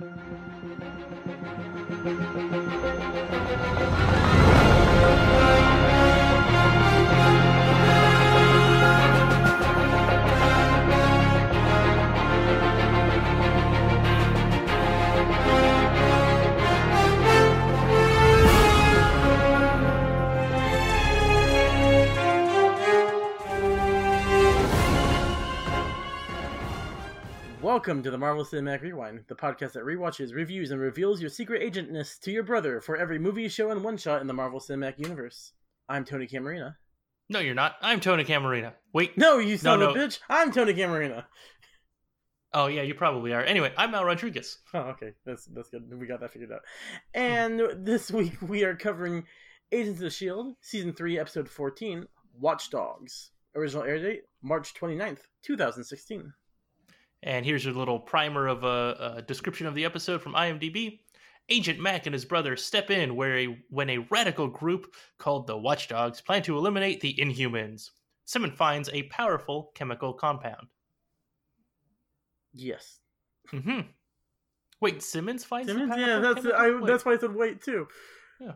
Thank you. Welcome to the Marvel Cinematic Rewind, the podcast that rewatches, reviews, and reveals your secret agentness to your brother for every movie, show, and one shot in the Marvel Cinematic Universe. I'm Tony Camarina. No, you're not. I'm Tony Camarina. Wait. No, you son No, of a bitch! I'm Tony Camarina. Oh, yeah, you probably are. Anyway, I'm Mal Rodriguez. Oh, okay, that's that's good. We got that figured out. And this week we are covering Agents of Shield, season three, episode fourteen, Watchdogs. Original air date March 29th, 2016. And here's your little primer of a, a description of the episode from IMDb. Agent Mac and his brother step in where a, when a radical group called the Watchdogs plan to eliminate the Inhumans. Simon finds a powerful chemical compound. Yes, Mm-hmm. Wait, Simmons finds Simmons. Yeah, that's I, that's why I said wait too. Yeah.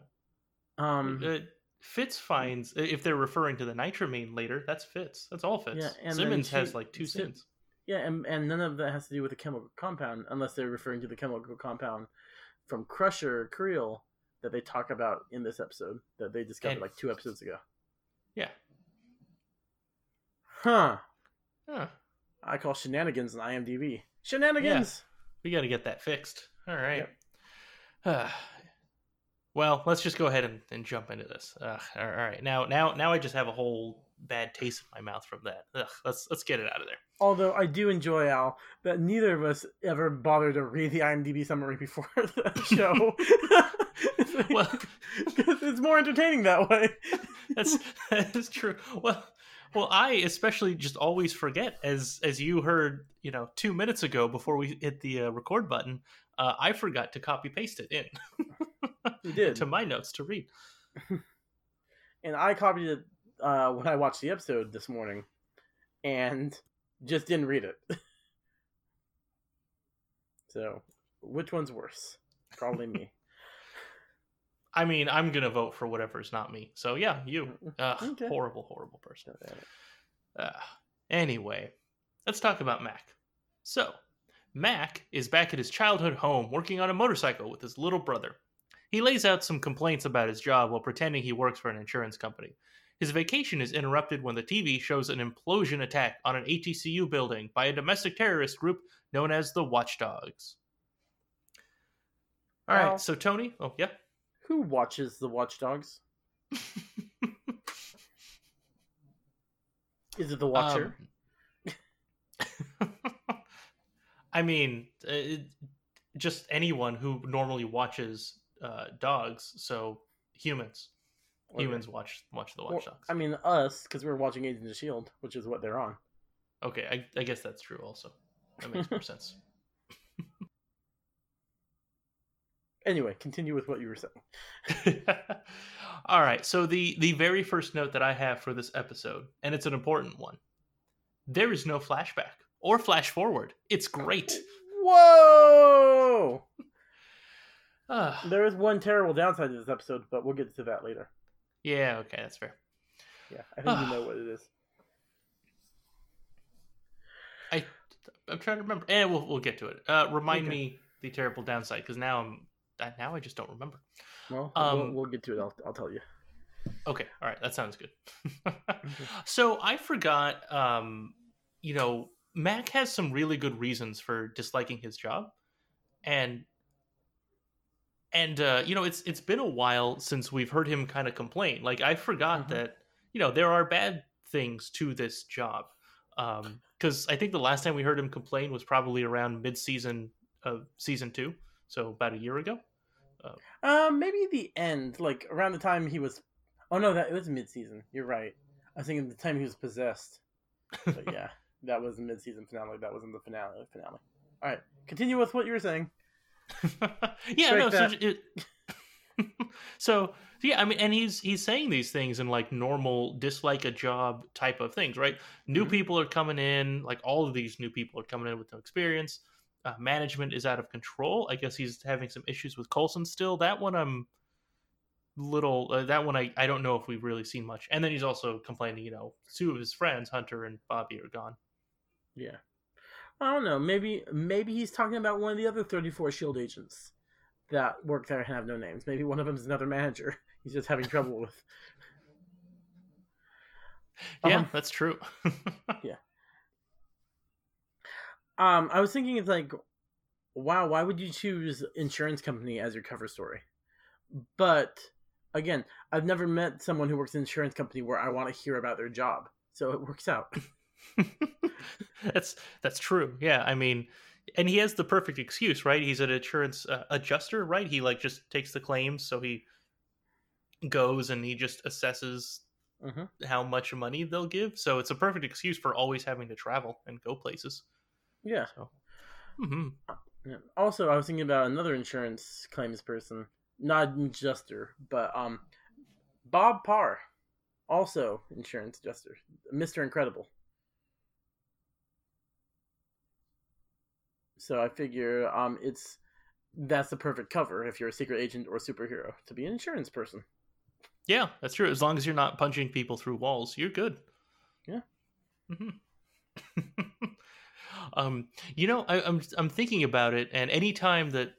Um. uh, Fitz finds if they're referring to the nitramine later. That's Fitz. That's all Fitz. Yeah, Simmons she- has like two Sim- sins. Yeah, and, and none of that has to do with the chemical compound, unless they're referring to the chemical compound from Crusher Creel that they talk about in this episode that they discovered And- like two episodes ago. Yeah. Huh. Huh. I call shenanigans on IMDb. Shenanigans! We got to get that fixed. All right. Yep. well, let's just go ahead and, and jump into this. Ugh, all right. Now, now, now, I just have a whole bad taste in my mouth from that. Ugh, let's let's get it out of there. Although I do enjoy Al but neither of us ever bothered to read the IMDb summary before the show. Well, it's more entertaining that way. that's that is true. Well, well, I especially just always forget, as as you heard, you know, two minutes ago before we hit the uh, record button. Uh, I forgot to copy paste it in You did. to my notes to read. and I copied it uh, when I watched the episode this morning, and just didn't read it. so, which one's worse? Probably me. I mean, I'm gonna vote for whatever's not me. So yeah, you. Ugh, Okay. Horrible, horrible person. Uh, anyway, let's talk about Mac. So, Mac is back at his childhood home working on a motorcycle with his little brother. He lays out some complaints about his job while pretending he works for an insurance company. His vacation is interrupted when the TV shows an implosion attack on an ATCU building by a domestic terrorist group known as the Watchdogs. All right, Well- so Tony, oh yeah, Who watches the Watchdogs? Is it the Watcher? Um, I mean, uh, it- just anyone who normally watches uh, dogs. So humans. Humans watch watch the Watch Dogs. I mean, us, because we're watching Agents of the Shield, which is what they're on. Okay, I, I guess that's true. Also, that makes more sense. Anyway, continue with what you were saying. All right. So the the very first note that I have for this episode, and it's an important one. There is no flashback or flash forward. It's great. Whoa! There is one terrible downside to this episode, but we'll get to that later. Yeah. Okay, that's fair. Yeah, I think you know what it is. I I'm trying to remember. And we'll we'll get to it. Uh, remind Okay. me the terrible downside because now I'm now I just don't remember. Well, Um, we'll, we'll get to it. I'll, I'll tell you. Okay, all right, that sounds good. so I forgot. Um, you know, Mac has some really good reasons for disliking his job, and and uh, you know, it's it's been a while since we've heard him kind of complain. Like I forgot Mhm. that you know there are bad things to this job. Um, because I think the last time we heard him complain was probably around mid-season of season two, so about a year ago. Um, maybe the end, like around the time he was. Oh no, that it was mid-season. You're right. I was thinking the time he was possessed. But yeah, that was the mid-season finale. That wasn't the finale. Finale. All right, continue with what you were saying. yeah, Strike no. So, it, so yeah, I mean, and he's he's saying these things in like normal dislike a job type of things, right? New Mhm. people are coming in, like all of these new people are coming in with no experience. uh, management is out of control. I guess he's having some issues with Coulson still. That one I'm little. Uh, that one I I don't know if we've really seen much. And then he's also complaining. You know, two of his friends, Hunter and Bobbi, are gone. Yeah. I don't know. Maybe maybe he's talking about one of the other 34 Shield agents that work there and have no names. Maybe one of them is another manager. He's just having trouble with. Yeah, Um, that's true. yeah. Um, I was thinking it's like, wow, why would you choose insurance company as your cover story? But again, I've never met someone who works in insurance company where I want to hear about their job, so it works out. that's that's true. Yeah, I mean, and he has the perfect excuse, right? He's an insurance uh, adjuster, right? He like just takes the claims, so he goes and he just assesses Mhm. how much money they'll give. So it's a perfect excuse for always having to travel and go places. Yeah. So, hmm Yeah. Also, I was thinking about another insurance claims person, not an adjuster, but um, Bob Parr, also insurance adjuster, Mister Incredible. So I figure um, it's that's the perfect cover if you're a secret agent or superhero to be an insurance person. yeah, that's true. As long as you're not punching people through walls, you're good. Yeah. hmm um, you know, I, I'm I'm thinking about it, and anytime that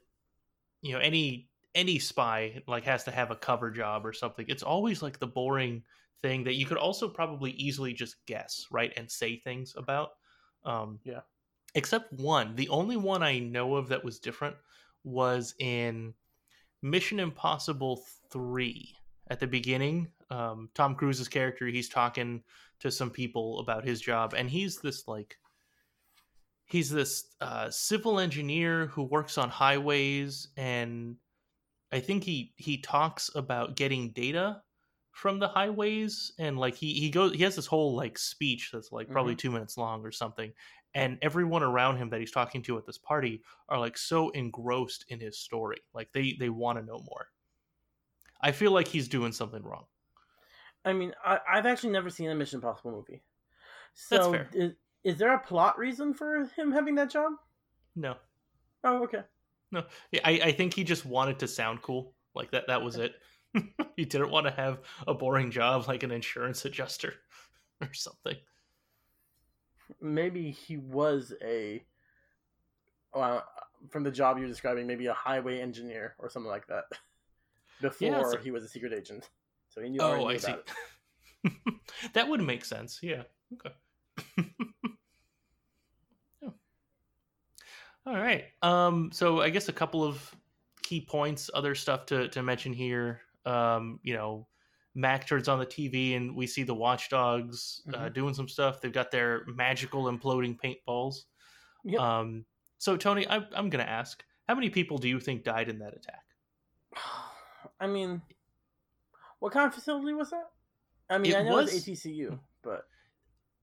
you know any any spy like has to have a cover job or something, it's always like the boring thing that you could also probably easily just guess, right, and say things about. Um, Yeah. Except one, the only one I know of that was different was in Mission Impossible Three. At the beginning, um, Tom Cruise's character, he's talking to some people about his job, and he's this like he's this uh, civil engineer who works on highways and i think he he talks about getting data from the highways and like he he goes he has this whole like speech that's like probably two minutes long or something and everyone around him that he's talking to at this party are like so engrossed in his story like they they want to know more i feel like he's doing something wrong I mean, I, I've actually never seen a Mission Impossible movie. So. Is, is there a plot reason for him having that job? no Oh, okay. No, I, I think he just wanted to sound cool. Like that that was it. he didn't want to have a boring job like an insurance adjuster or something. Maybe he was a uh, from the job you're describing maybe a highway engineer or something like that before so- he was a secret agent so he knew, Oh, I see. that would make sense. Yeah. Okay. Yeah. All right. Um so I guess a couple of key points, other stuff to to mention here. Um, you know, Mac turns on the TV and we see the Watchdogs uh, Mhm. doing some stuff. They've got their magical imploding paintballs. Yep. Um, so Tony, I, I'm going to ask, how many people do you think died in that attack? i mean what kind of facility was that i mean It i know was- it's atcu but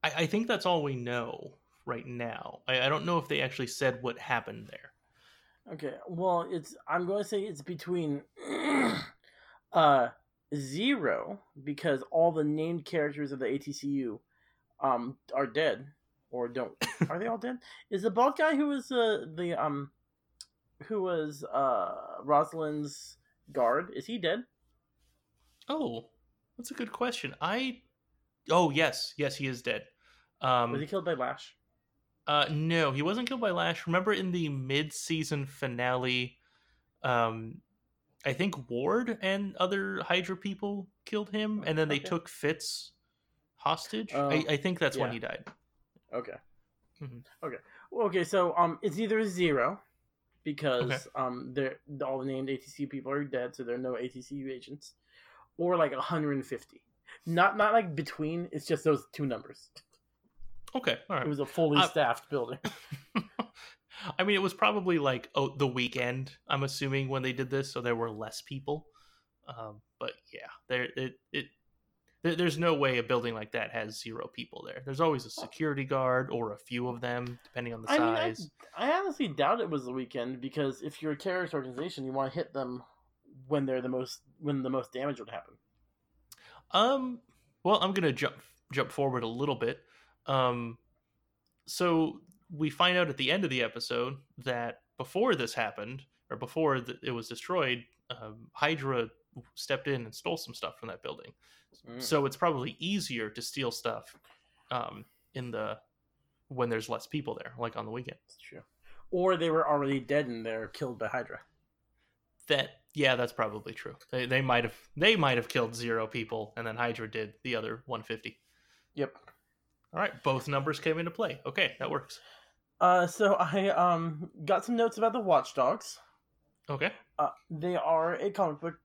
I, I think that's all we know right now. I, I don't know if they actually said what happened there. okay well it's i'm going to say it's between uh zero because all the named characters of the atcu um are dead or don't are they all dead is the bald guy who was uh, the um who was uh rosalind's guard is he dead Oh, that's a good question. I oh yes, yes, he is dead. Um, was he killed by lash Uh, no, he wasn't killed by Lash. Remember in the mid-season finale, um, I think Ward and other Hydra people killed him, and then they Okay. took Fitz hostage. Oh, I, I think that's when he died. okay Mhm. okay well, okay so um it's either zero because Okay. um they're all the named atcu people are dead so there are no atcu agents or like 150 not not like between it's just those two numbers Okay, all it was a fully staffed building I mean, it was probably like oh, the weekend. I'm assuming when they did this, so there were less people. Um, but yeah, there it it there, there's no way a building like that has zero people there. There's always a security guard or a few of them, depending on the I mean, I, size. I honestly doubt it was the weekend because if you're a terrorist organization, you want to hit them when they're the most when the most damage would happen. Um, well, I'm gonna jump jump forward a little bit. Um, so we find out at the end of the episode that before this happened, or before the, it was destroyed, um, Hydra stepped in and stole some stuff from that building. Mm. So it's probably easier to steal stuff um, in the when there's less people there, like on the weekend. True. Or they were already dead and they're killed by Hydra. That yeah, that's probably true. They, they might have they might have killed zero people, and then Hydra did the other 150. Yep. All right, both numbers came into play. Okay, that works. Uh, so I um got some notes about the Watchdogs. Okay. Uh, they are a comic book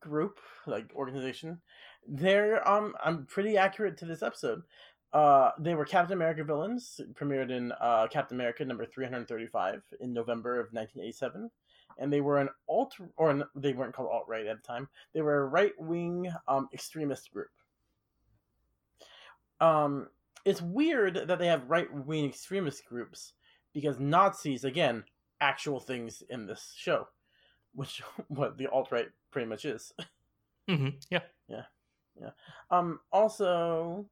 group, like organization. They're um I'm pretty accurate to this episode. Uh, they were Captain America villains, premiered in uh, Captain America number 335 in November of 1987. And they were an alt, or an, they weren't called alt right at the time. They were a right wing um, extremist group. Um, it's weird that they have right wing extremist groups because Nazis, again, actual things in this show, which what the alt right pretty much is. hmm Yeah. Yeah. Yeah. Um, also,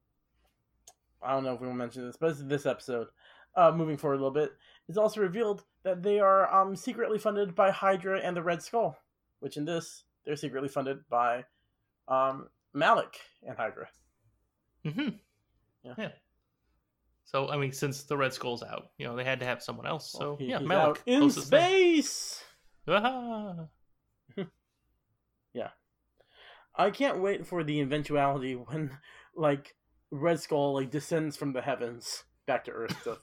I don't know if we will mention this, but this episode. Uh, moving forward a little bit, it's also revealed that they are um secretly funded by Hydra and the Red Skull, which in this they're secretly funded by um Malik and Hydra. hmm Yeah. Yeah. So I mean, since the Red Skull's out, you know, they had to have someone else. So Well, he- yeah, Malik in space. Ah. I can't wait for the eventuality when like Red Skull like descends from the heavens back to Earth to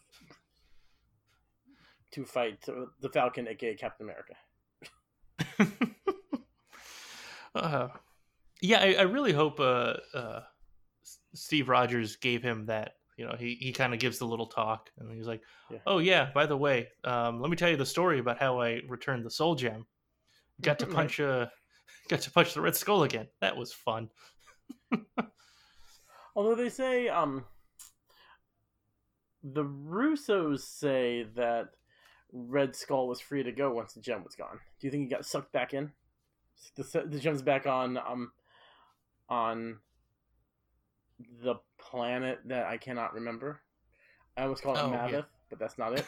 to fight the Falcon, aka Captain America. uh, yeah, I, I really hope uh, uh, Steve Rogers gave him that. You know, he, he kind of gives the little talk, and he's like, Yeah. "Oh yeah, by the way, um, let me tell you the story about how I returned the Soul Gem. Got to punch uh, got to punch the Red Skull again. That was fun." Although they say um the Russos say that Red Skull was free to go once the gem was gone. Do you think he got sucked back in? The, the gem's back on um on the planet that I cannot remember. I almost call it Oh, yeah. But that's not it.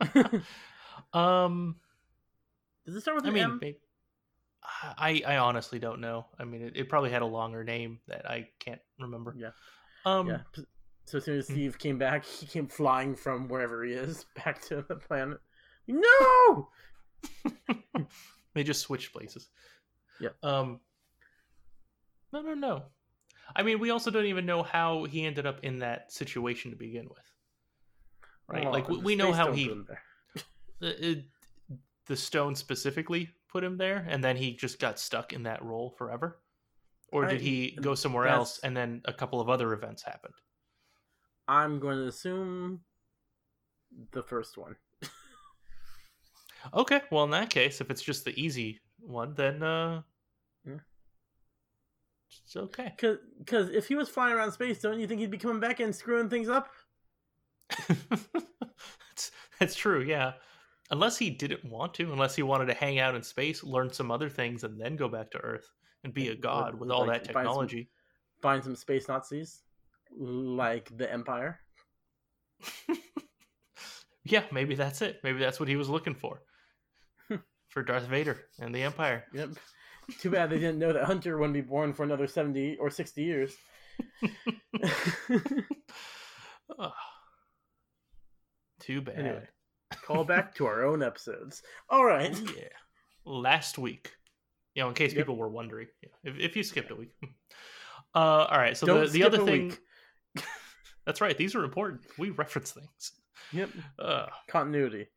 um, Does it start with I mean, M? maybe, I I honestly don't know. I mean, it, it probably had a longer name that I can't remember. Yeah. Um. yeah. So as soon as Hmm. Steve came back, he came flying from wherever he is back to the planet. No! They just switched places. Yeah. Um. No, no, no. I mean, we also don't even know how he ended up in that situation to begin with. Right? Well, like we, we know how he put him there. the, it- the stone specifically put him there, and then he just got stuck in that role forever. Or did I- he go somewhere else, and then a couple of other events happened? I'm going to assume the first one. Okay, well in that case, if it's just the easy one, then uh, Yeah. It's okay. Because if he was flying around space, don't you think he'd be coming back and screwing things up? that's, that's true, yeah. Unless he didn't want to, unless he wanted to hang out in space, learn some other things, and then go back to Earth and be a god with all like, that find some- technology. Find some space Nazis, like the Empire. yeah, maybe that's it. Maybe that's what he was looking for. for Darth Vader and the Empire. Yep. Too bad they didn't know that Hunter wouldn't be born for another 70 or 60 years. Ugh. Too bad. Anyway. Call back to our own episodes. All right. Oh, yeah. Last week. You know, in case Yep. people were wondering. If, if you skipped a week. Uh, all right. So Don't the, the other thing. That's right. These are important. We reference things. Yep. Uh, Continuity.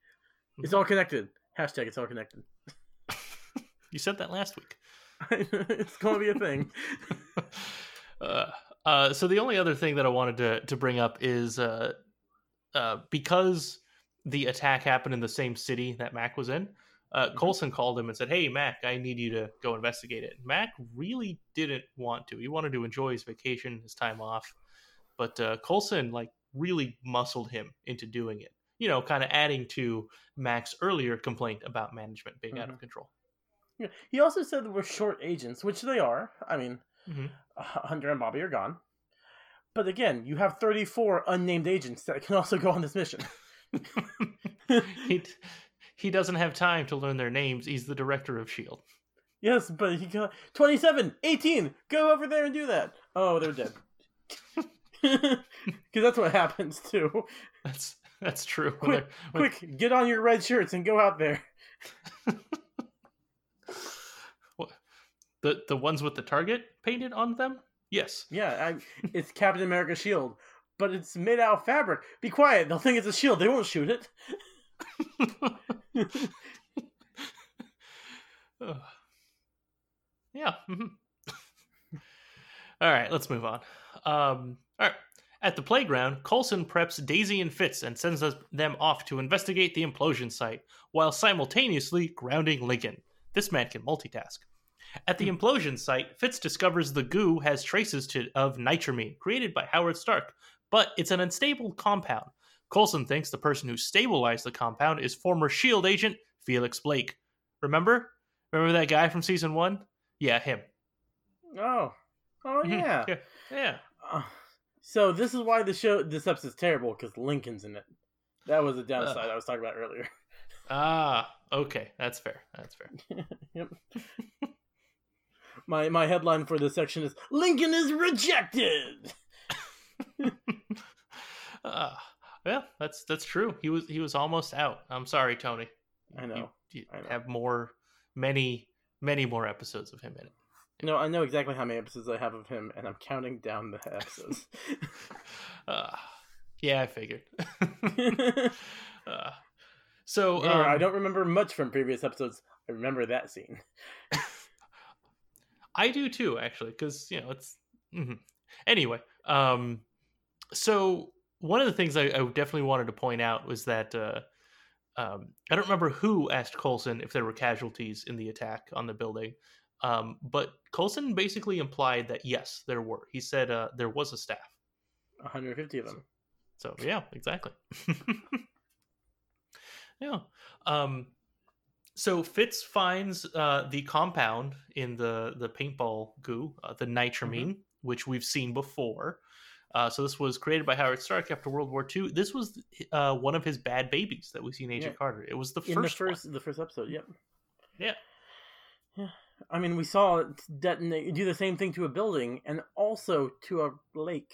It's all connected. Hashtag it's all connected. you said that last week. it's going to be a thing. uh, uh, so the only other thing that I wanted to to bring up is uh, uh, because the attack happened in the same city that Mac was in. Uh, Mhm. Coulson called him and said, "Hey, Mac, I need you to go investigate it." Mac really didn't want to. He wanted to enjoy his vacation, his time off, but uh, Coulson like really muscled him into doing it. You know, kind of adding to Mac's earlier complaint about management being out of control. He also said that we're short agents, which they are. I mean, Mhm. Hunter and Bobbi are gone. But again, you have 34 unnamed agents that can also go on this mission. he he doesn't have time to learn their names. He's the director of Shield. Yes, but he got 27, 18. Go over there and do that. Oh, they're dead. Because that's what happens too. That's that's true. Quick, they're- when- quick, get on your red shirts and go out there. The the ones with the target painted on them. Yes. Yeah, I, it's Captain America's shield, but it's made out of fabric. Be quiet. They'll think it's a shield. They won't shoot it. Yeah. mhm. all right, let's move on. Um, all right. At the playground, Coulson preps Daisy and Fitz and sends them off to investigate the implosion site while simultaneously grounding Lincoln. This man can multitask. At the implosion site, Fitz discovers the goo has traces to, of nitramine created by Howard Stark, but it's an unstable compound. Coulson thinks the person who stabilized the compound is former SHIELD agent Felix Blake. Remember? Remember that guy from season one? Yeah, him. Oh, oh Mhm. yeah. Yeah. Yeah. Uh, so this is why the show this episode's terrible because Lincoln's in it. That was the downside I was talking about earlier. Ah, okay. That's fair. That's fair. yep. my my headline for this section is Lincoln is rejected. uh, yeah, that's that's true. He was he was almost out. I'm sorry, Tony. I know. You, you I know. have more, many, many more episodes of him in it. No, I know exactly how many episodes I have of him, and I'm counting down the episodes. Uh, yeah, I figured. uh, so Remember, I um, don't remember much from previous episodes. I remember that scene. I do too, actually, because you know it's. mhm. Anyway, um, so one of the things I, I definitely wanted to point out was that uh, um, I don't remember who asked Coulson if there were casualties in the attack on the building, um, but Coulson basically implied that yes, there were. He said uh, there was a staff. 150 of them. So yeah, exactly. yeah. Um, so Fitz finds uh, the compound in the the paintball goo, uh, the nitramine, which we've seen before. Uh, so this was created by Howard Stark after World War II. This was uh, one of his bad babies that we see in Agent Yeah. Carter. It was the In first, the one. first the first episode, yep. Yeah. Yeah. I mean, we saw it detonate, do the same thing to a building and also to a lake.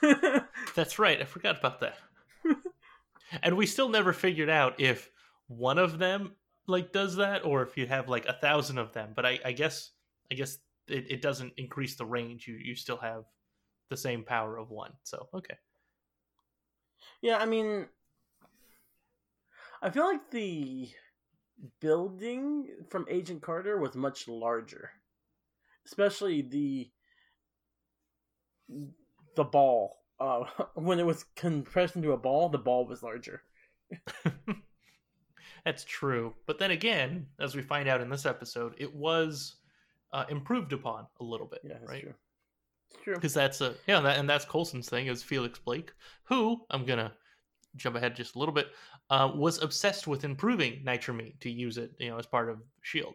That's right. I forgot about that. and we still never figured out if one of them like does that or if you have like a thousand of them. But I, I guess I guess it, it doesn't increase the range. You you still have the same power of one. So okay. yeah, I mean, I feel like the building from Agent Carter was much larger, especially the the ball. Uh, when it was compressed into a ball, the ball was larger. That's true. But then again, as we find out in this episode, it was uh, improved upon a little bit, Yeah, right? true. It's true. because that's a yeah, that, and that's Coulson's thing is Felix Blake, who I'm gonna jump ahead just a little bit, uh, was obsessed with improving nitramine to use it, you know, as part of Shield.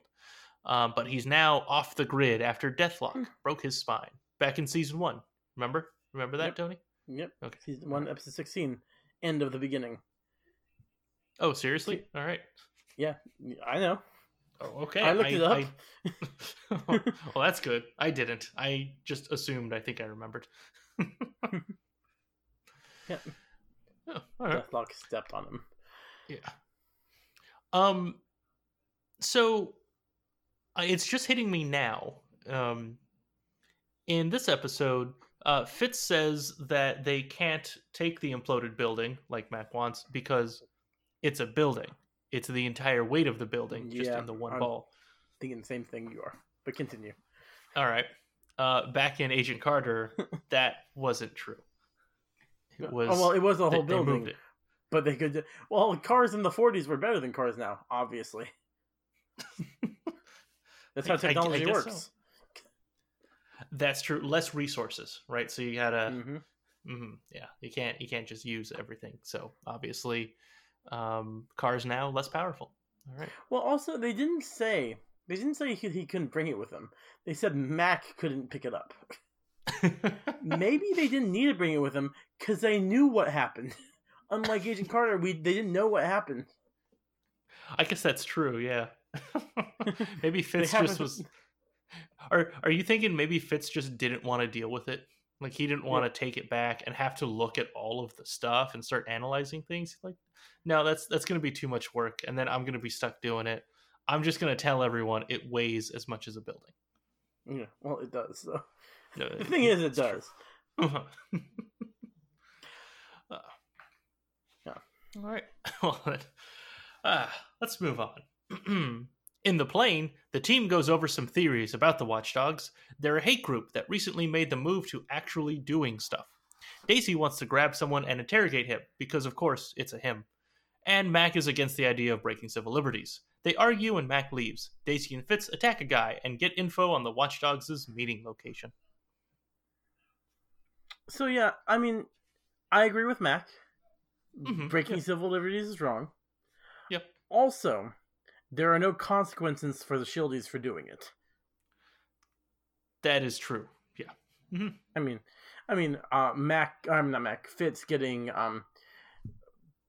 Um, but he's now off the grid after Deathlok Hmm. broke his spine back in season one. Remember? Remember that, Yep. Tony? Yep. Okay. Season one, episode sixteen, end of the beginning. Oh, seriously? All right. Yeah, I know. Oh, okay. I looked it up. I- well, that's good. I didn't. I just assumed. I think I remembered. Yeah. Oh, all right. Deathlok stepped on him. Yeah. Um. So, uh, it's just hitting me now. Um. In this episode, uh, Fitz says that they can't take the imploded building like Mac wants because it's a building. It's the entire weight of the building just Yeah, in the one I'm- ball. Thinking the same thing you are, but continue. All right. Uh, back in Agent Carter, that wasn't true. It was oh well, it was the whole they building, it. but they could. Well, cars in the '40s were better than cars now, obviously. That's how I- I- I technology works. so. That's true. Less resources, right? So you gotta, hmm mhm, yeah. You can't you can't just use everything. So obviously, um, cars now less powerful. All right. Well, also they didn't say they didn't say he, he couldn't bring it with him. They said Mac couldn't pick it up. Maybe they didn't need to bring it with him because they knew what happened unlike Agent Carter, we they didn't know what happened. I guess that's true. Yeah. maybe Fitz just was. Are Are you thinking maybe Fitz just didn't want to deal with it? Like he didn't want to take it back and have to look at all of the stuff and start analyzing things. Like, no, that's that's going to be too much work, and then I'm going to be stuck doing it. I'm just going to tell everyone it weighs as much as a building. Yeah, well, it does. So. No, The thing is, it does. Uh, Yeah. All right. Well, uh, let's move on. In the plane, the team goes over some theories about the Watchdogs. They're a hate group that recently made the move to actually doing stuff. Daisy wants to grab someone and interrogate him because, of course, it's a him. And Mac is against the idea of breaking civil liberties. They argue and Mac leaves. Daisy and Fitz attack a guy and get info on the Watchdogs' meeting location. So yeah, I mean, I agree with Mac. Mhm, Breaking yeah. civil liberties is wrong. Yep. Also, there are no consequences for the Shieldies for doing it. That is true. Yeah. I mean, I mean, uh, Mac, I'm not Mac. Fitz getting um,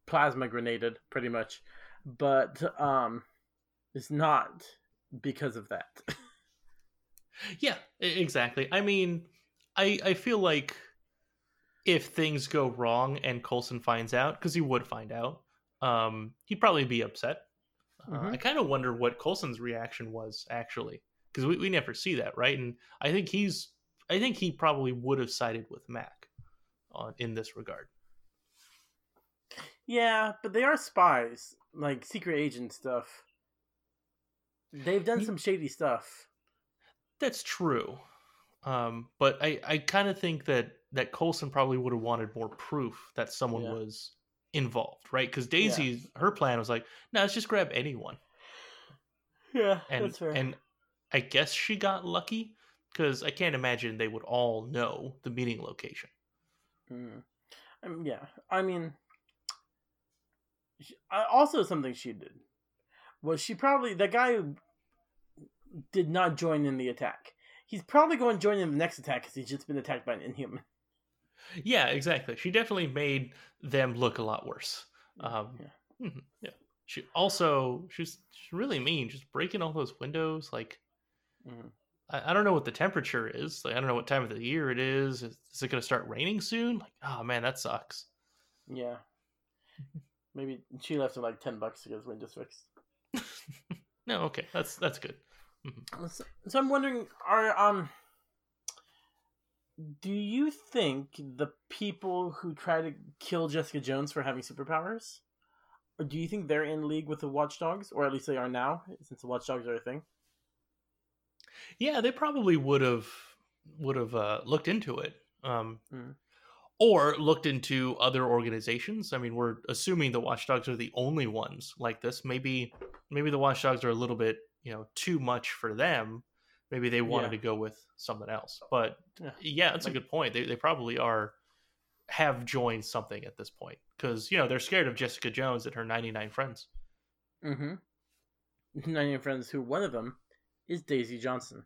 plasma grenaded, pretty much, but um, it's not because of that. Yeah, exactly. I mean, I I feel like if things go wrong and Coulson finds out, because he would find out, um, he'd probably be upset. Uh, Mhm. I kind of wonder what Coulson's reaction was actually, because we, we never see that, right? And I think he's, I think he probably would have sided with Mac on in this regard. yeah, but they are spies, like secret agent stuff. They've done Ye- some shady stuff. That's true. Um, but I, I kind of think that that Coulson probably would have wanted more proof that someone Yeah. was involved, right? Because Daisy, her plan was like, no, let's just grab anyone, Yeah, and that's fair. and I guess she got lucky because I can't imagine they would all know the meeting location. Mm. Um, yeah, I mean, she, I, also something she did was she probably that guy who did not join in the attack. He's probably going to join in the next attack because he's just been attacked by an inhuman. Yeah, exactly. She definitely made them look a lot worse. Um, yeah. Mhm, yeah. She also she's, she's really mean, just breaking all those windows. Like Mhm. I, I don't know what the temperature is. Like I don't know what time of the year it is. Is, is it going to start raining soon? Like oh man, that sucks. yeah. Maybe she left him like ten bucks to get his windows fixed. No, okay, that's that's good. So, so I'm wondering, are um, do you think the people who try to kill Jessica Jones for having superpowers, or do you think they're in league with the Watchdogs, or at least they are now, since the Watchdogs are a thing? Yeah, they probably would have would have uh, looked into it, um, Mm. or looked into other organizations. I mean, we're assuming the Watchdogs are the only ones like this. Maybe maybe the Watchdogs are a little bit you know too much for them. Maybe they wanted Yeah. to go with someone else. But Yeah. yeah, that's Like- a good point. They they probably are have joined something at this point because you know they're scared of Jessica Jones and her ninety nine friends. Mm-hmm. Nine friends who one of them is Daisy Johnson.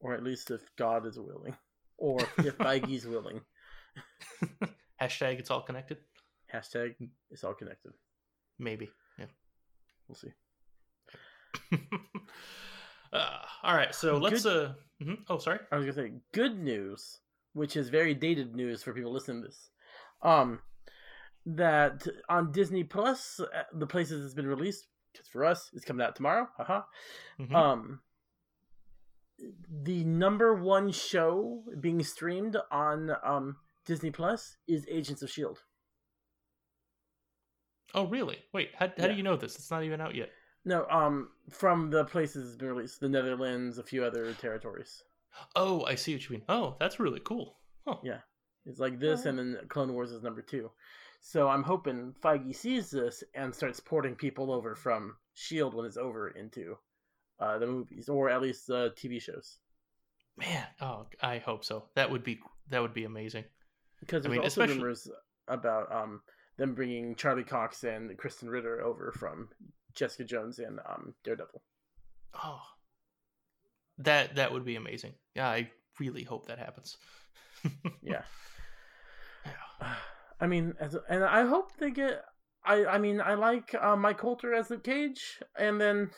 Or at least if God is willing. Or if Feige's willing. Hashtag it's all connected. Hashtag it's all connected. Maybe. Yeah. We'll see. uh, all right, so let's. Uh, mhm. Oh, sorry. I was gonna say good news, which is very dated news for people listening to this. Um, that on Disney Plus, uh, the places it's been released. Because for us, it's coming out tomorrow. Haha. Mhm. Um, the number one show being streamed on um Disney Plus is Agents of Shield. oh, really? Wait, how, how Yeah. do you know this? It's not even out yet. No, um, from the places it's been released, the Netherlands, a few other territories. Oh, I see what you mean. Oh, that's really cool. Huh. Yeah. It's like this, and then Clone Wars is number two. So I'm hoping Feige sees this and starts porting people over from Shield when it's over into uh, the movies, or at least the TV shows. Man, oh, I hope so. That would be that would be amazing. Because I mean, also especially- rumors about um, them bringing Charlie Cox and Krysten Ritter over from Jessica Jones and um, Daredevil. Oh, that that would be amazing. Yeah, I really hope that happens. Yeah. Yeah. I mean, as, and I hope they get. I I mean, I like uh, Mike Colter as Luke Cage, and then,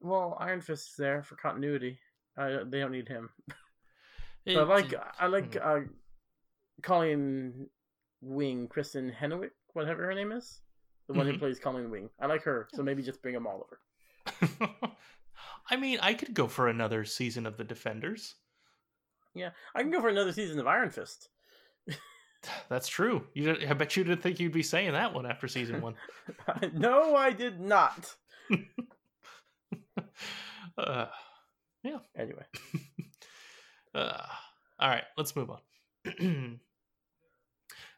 well, Iron Fist is there for continuity. I, they don't need him. I like it- I like hmm. uh, Colleen Wing, Kristen Henwick, whatever her name is, the one who Mhm. plays Colleen Wing. I like her, so maybe just bring them all over. I mean, I could go for another season of the Defenders. Yeah, I can go for another season of Iron Fist. That's true. You, I bet you didn't think you'd be saying that one after season one. no, I did not. uh, yeah. Anyway, uh, all right, let's move on.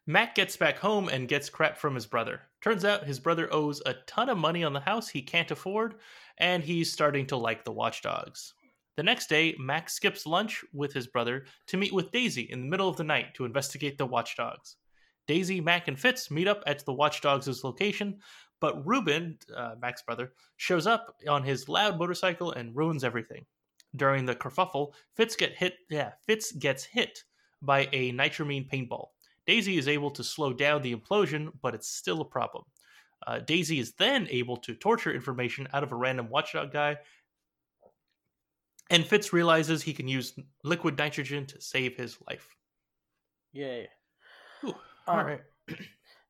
Mac gets back home and gets crap from his brother. Turns out his brother owes a ton of money on the house he can't afford, and he's starting to like the watchdogs. The next day, Mac skips lunch with his brother to meet with Daisy in the middle of the night to investigate the watchdogs. Daisy, Mac, and Fitz meet up at the watchdogs' location, but Ruben, uh, Mac's brother, shows up on his loud motorcycle and ruins everything. During the kerfuffle, Fitz get hit. Yeah, Fitz gets hit by a nitramine paintball. Daisy is able to slow down the implosion, but it's still a problem. Uh, Daisy is then able to torture information out of a random watchdog guy, and Fitz realizes he can use liquid nitrogen to save his life. yay. Whew, Uh, All right.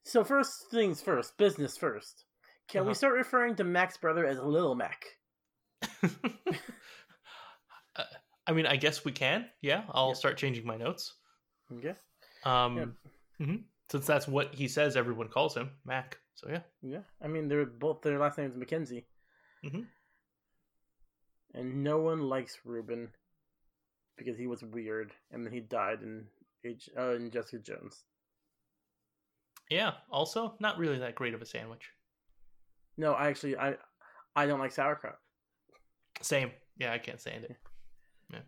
So first things first, business first. Can we Uh-huh. start referring to Mac's brother as Little Mac? Uh, I mean, I guess we can. Yeah, I'll Yeah. start changing my notes. Okay. Um, mhm. Since that's what he says, everyone calls him Mac. So yeah. Yeah. I mean, they're both their last names Mackenzie. Mhm. And no one likes Ruben because he was weird, and then he died in Age uh, in Jessica Jones. Yeah. Also, not really that great of a sandwich. No, I actually I I don't like sauerkraut. Same. Yeah, I can't stand it. Yeah.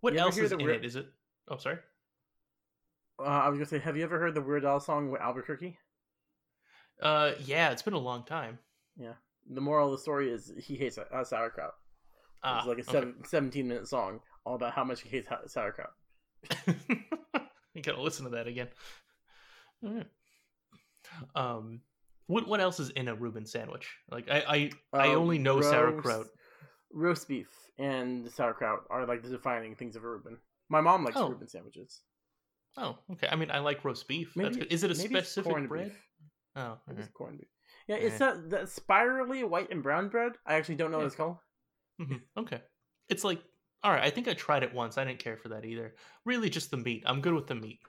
What else is in it? Is it? Oh, sorry. Uh, I was gonna say, have you ever heard the Weird Al song with Albuquerque? Uh, yeah, it's been a long time. Yeah. The moral of the story is he hates uh, sauerkraut. Ah, it's like a okay. seven, 17 minute song all about how much he hates ha- sauerkraut. you gotta listen to that again. Um, what what else is in a Reuben sandwich? Like I I, I Uh, only know roast- sauerkraut. Roast beef and sauerkraut are like the defining things of a Reuben. My mom likes Oh. Reuben sandwiches. Oh, okay. I mean, I like roast beef. That's Maybe- good. Is it a specific bread? beef. Oh, alright. it's corned beef. Yeah, it's Eh. that, that spirally white and brown bread. I actually don't know Yeah. what it's called. Mhm, Okay. It's like, all right, I think I tried it once. I didn't care for that either. Really, just the meat. I'm good with the meat.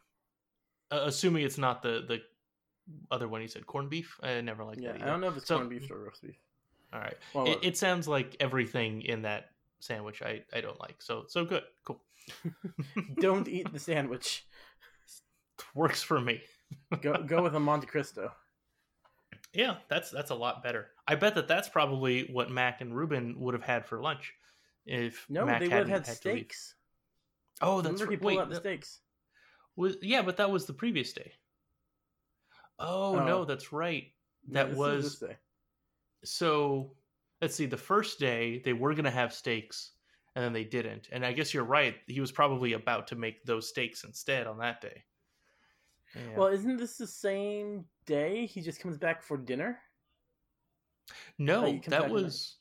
Uh, assuming it's not the the other one you said, corned beef. I never liked that. Yeah, that I don't know if it's So- corned beef or roast beef. All right. Well, It, it sounds like everything in that sandwich I, I don't like. So so good. Cool. don't eat the sandwich. Works for me. Go go with a Monte Cristo. Yeah, that's that's a lot better. I bet that that's probably what Mac and Ruben would have had for lunch if No, Mac they would have hadn't had had steaks. Oh, that's Remember he right. Wait, out the that steaks. was yeah, but that was the previous day. Oh, Oh. no, that's right. That this is was so. Let's see. The first day they were gonna have steaks, and then they didn't. And I guess you're right. He was probably about to make those steaks instead on that day. Yeah. Well, isn't this the same day he just comes back for dinner? no, you that was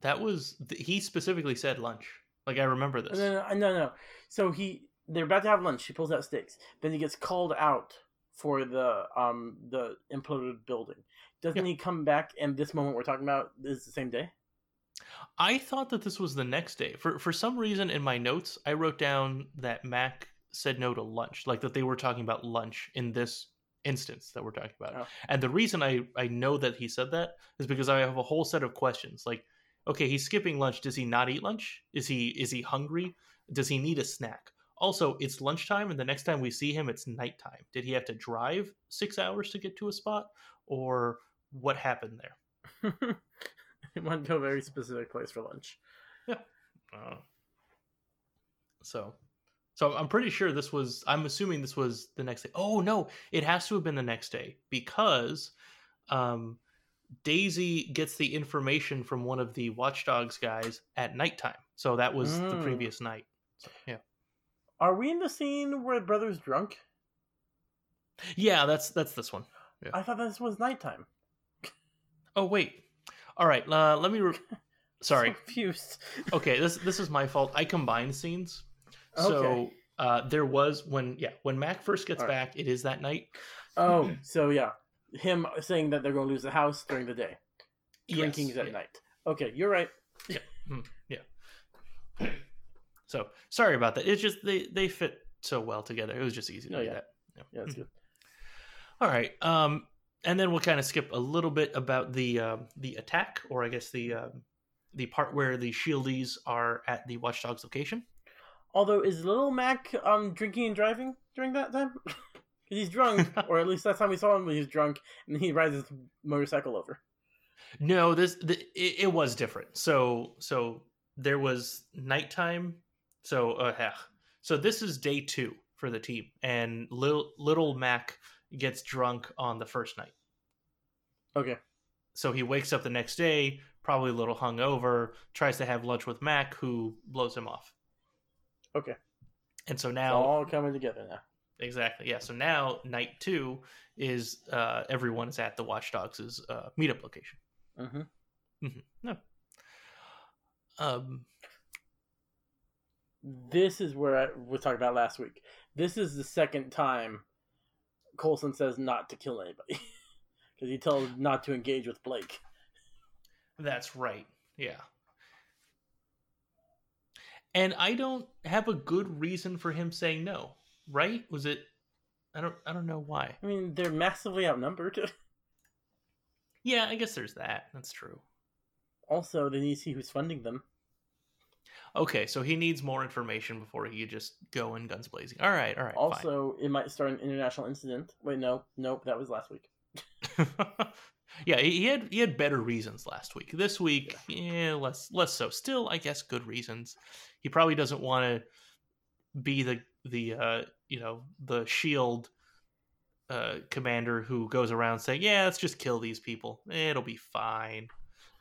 that was he specifically said lunch. Like I remember this. no, no, no, no. So he they're about to have lunch. He pulls out sticks. Then he gets called out for the um the imploded building. Doesn't he come back? And this moment we're talking about is the same day. I thought that this was the next day. For for some reason in my notes, I wrote down that Mac said no to lunch, like that they were talking about lunch in this instance that we're talking about. Oh. And the reason I I know that he said that is because I have a whole set of questions. Like, okay, he's skipping lunch. Does he not eat lunch? Is he is he hungry? Does he need a snack? Also, it's lunchtime, and the next time we see him, it's nighttime. Did he have to drive six hours to get to a spot, or what happened there? he went to a very specific place for lunch. Uh, so, so I'm pretty sure this was. I'm assuming this was the next day. Oh no, it has to have been the next day because um, Daisy gets the information from one of the Watchdogs guys at nighttime. So that was the Mm. previous night. So, yeah. Are we in the scene where the brother's drunk? Yeah, that's that's this one. I thought this was nighttime. Oh wait. All right. Uh, let me. Re- Sorry. So confused. Okay. This this is my fault. I combined scenes. So uh, there was when yeah when Mac first gets All right. back. It is that night. Oh, so yeah, him saying that they're going to lose the house during the day, Yes, drinking's at yeah. night. Okay, you're right. Yeah, yeah. So sorry about that. It's just they they fit so well together. It was just easy to Oh, do yeah. that. Yeah, that's good. All right. Um, and then we'll kind of skip a little bit about the uh, the attack, or I guess the um the part where the Shieldies are at the Watchdogs location. Although, is Little Mac um drinking and driving during that time? Because he's drunk, or at least last time we saw him, he was drunk, and he rides his motorcycle over. No, this the, it, it was different. So so there was nighttime. So uh, heh. so this is day two for the team, and little little Mac gets drunk on the first night. Okay. So he wakes up the next day, probably a little hungover, tries to have lunch with Mac, who blows him off. Okay. And so It's now, all coming together now. exactly, yeah. So now night two is uh, everyone is at the Watchdogs' uh, meetup location. hmm No. Um, This is where I was talking about last week. This is the second time Coulson says not to kill anybody. Because he tells not to engage with Blake. that's right. Yeah. And I don't have a good reason for him saying no. Right? Was it? I don't. I don't know why. I mean, they're massively outnumbered. Yeah, I guess there's that. That's true. also, they need to see who's funding them. Okay, so he needs more information before he could just go in guns blazing. All right, all right. Also, it might start an international incident. Wait, no, nope, that was last week. yeah, he he had he had better reasons last week. This week, yeah, less less so. Still, I guess good reasons. He probably doesn't want to be the the uh, you know the shield uh, commander who goes around saying, "Yeah, let's just kill these people. It'll be fine."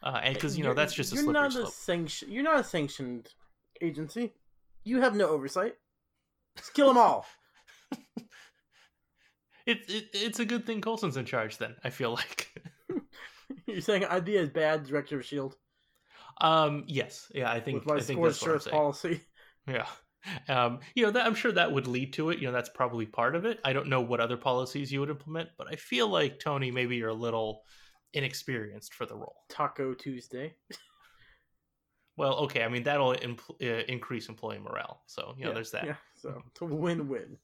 Uh, and because you know You're- that's just a you're slippery not slope. a sanction. You're not a sanctioned agency. You have no oversight. Just kill them all. It, it it's a good thing Coulson's in charge. Then I feel like. You're saying I'd be a bad director of Shield Um. Yes. Yeah. I think. with my I think that's what policy. Yeah. Um. You know that I'm sure that would lead to it. You know that's probably part of it. I don't know what other policies you would implement, but I feel like Tony, maybe you're a little inexperienced for the role. Taco Tuesday. Well, okay. I mean that'll impl- uh, increase employee morale. So you know Yeah, there's that. Yeah, so it's a win-win.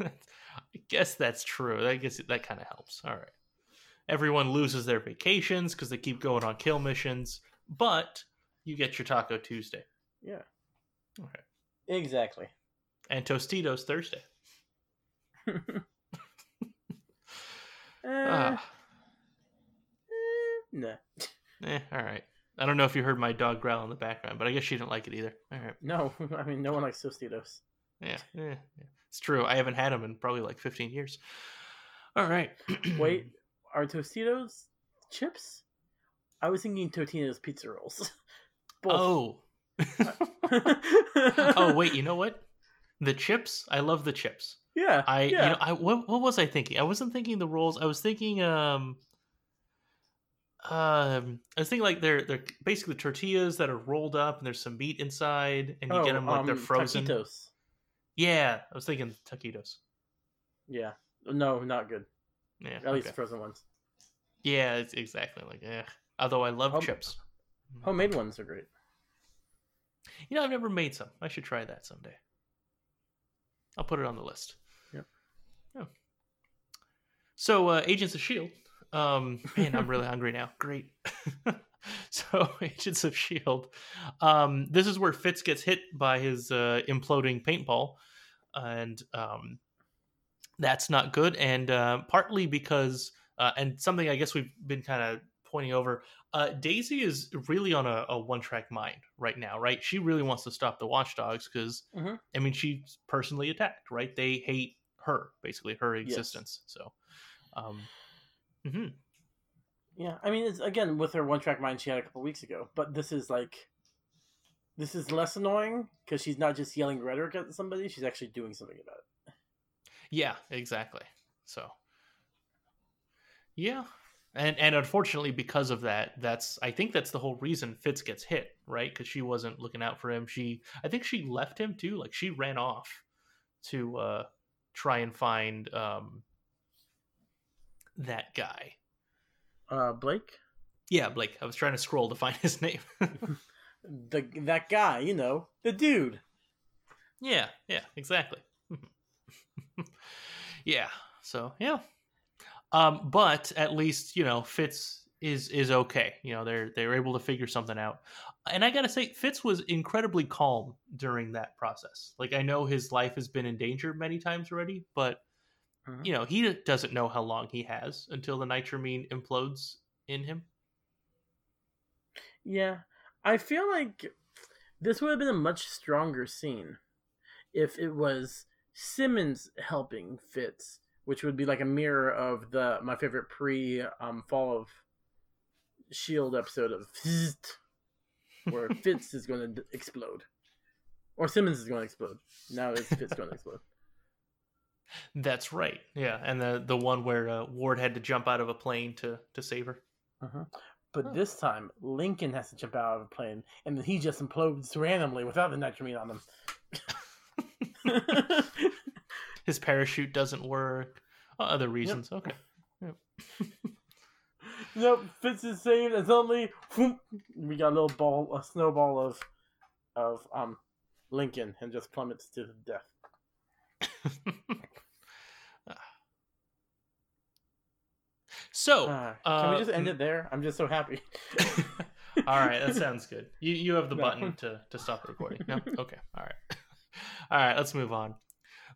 I guess that's true. I guess that kind of helps. All right. Everyone loses their vacations because they keep going on kill missions, but you get your Taco Tuesday Yeah. Okay. Exactly. and Tostitos Thursday. Eh, Ah, eh, nah. eh, all right. I don't know if you heard my dog growl in the background, but I guess she didn't like it either. All right. No, I mean no one likes Tostitos. Yeah, yeah, yeah. It's true. I haven't had them in probably like 15 years. All right. Wait, are Tostitos chips? I was thinking Totino's pizza rolls. Oh. oh, wait. You know what? The chips. I love the chips. yeah. I yeah. you know I what what was I thinking? I wasn't thinking the rolls. I was thinking um um I was thinking like they're they're basically tortillas that are rolled up and there's some meat inside and you oh, get them like they're um, frozen. Taquitos. Yeah, I was thinking taquitos. Yeah. No, not good. Yeah. At least frozen ones. Yeah, it's exactly like yeah. Although I love Home- chips. Homemade ones are great. You know, I've never made some. I should try that someday. I'll put it on the list. Yep. Yeah. So, uh, Agents of Shield. Um, man, I'm really hungry now. Great. so, Agents of Shield. Um, this is where Fitz gets hit by his uh, imploding paintball, and um, that's not good. And uh, partly because, uh, and something I guess we've been kind of pointing over. Uh, Daisy is really on a, a one track mind right now, right? She really wants to stop the Watchdogs because, Mhm. I mean, she's personally attacked, right? They hate her, basically, her Yes. existence. So, um, mhm. Yeah, I mean, it's again with her one track mind she had a couple weeks ago, but this is like, this is less annoying because she's not just yelling rhetoric at somebody; she's actually doing something about it. yeah, exactly. So, yeah, and and unfortunately, because of that, that's I think that's the whole reason Fitz gets hit, right? Because she wasn't looking out for him. She, I think she left him too. Like she ran off to uh try and find um that guy. Uh, Blake. Yeah, Blake. I was trying to scroll to find his name. the that guy, you know, the dude. Yeah, yeah, exactly. yeah. So yeah. Um, but at least you know Fitz is is okay. You know they're they're able to figure something out. And I gotta say, Fitz was incredibly calm during that process. Like I know his life has been in danger many times already, but mm-hmm. you know he doesn't know how long he has until the nitramene implodes in him. Yeah, I feel like this would have been a much stronger scene if it was Simmons helping Fitz, which would be like a mirror of the my favorite pre um, Fall of Shield episode of where Fitz is going to explode, or Simmons is going to explode. Now it's Fitz going to explode. That's right. Yeah, and the the one where uh, Ward had to jump out of a plane to to save her. Uh-huh. But huh. this time, Lincoln has to jump out of a plane, and then he just implodes randomly without the nitramene on him. His parachute doesn't work. Oh, other reasons. Yep. Okay. Yep. nope. Fitz is saved. It's only whoop, we got a little ball, a snowball of of um Lincoln, and just plummets to death. so, uh, can uh, we just end it there? I'm just so happy. all right, that sounds good. You you have the no. button to to stop the recording. No, okay, all right. All right, let's move on.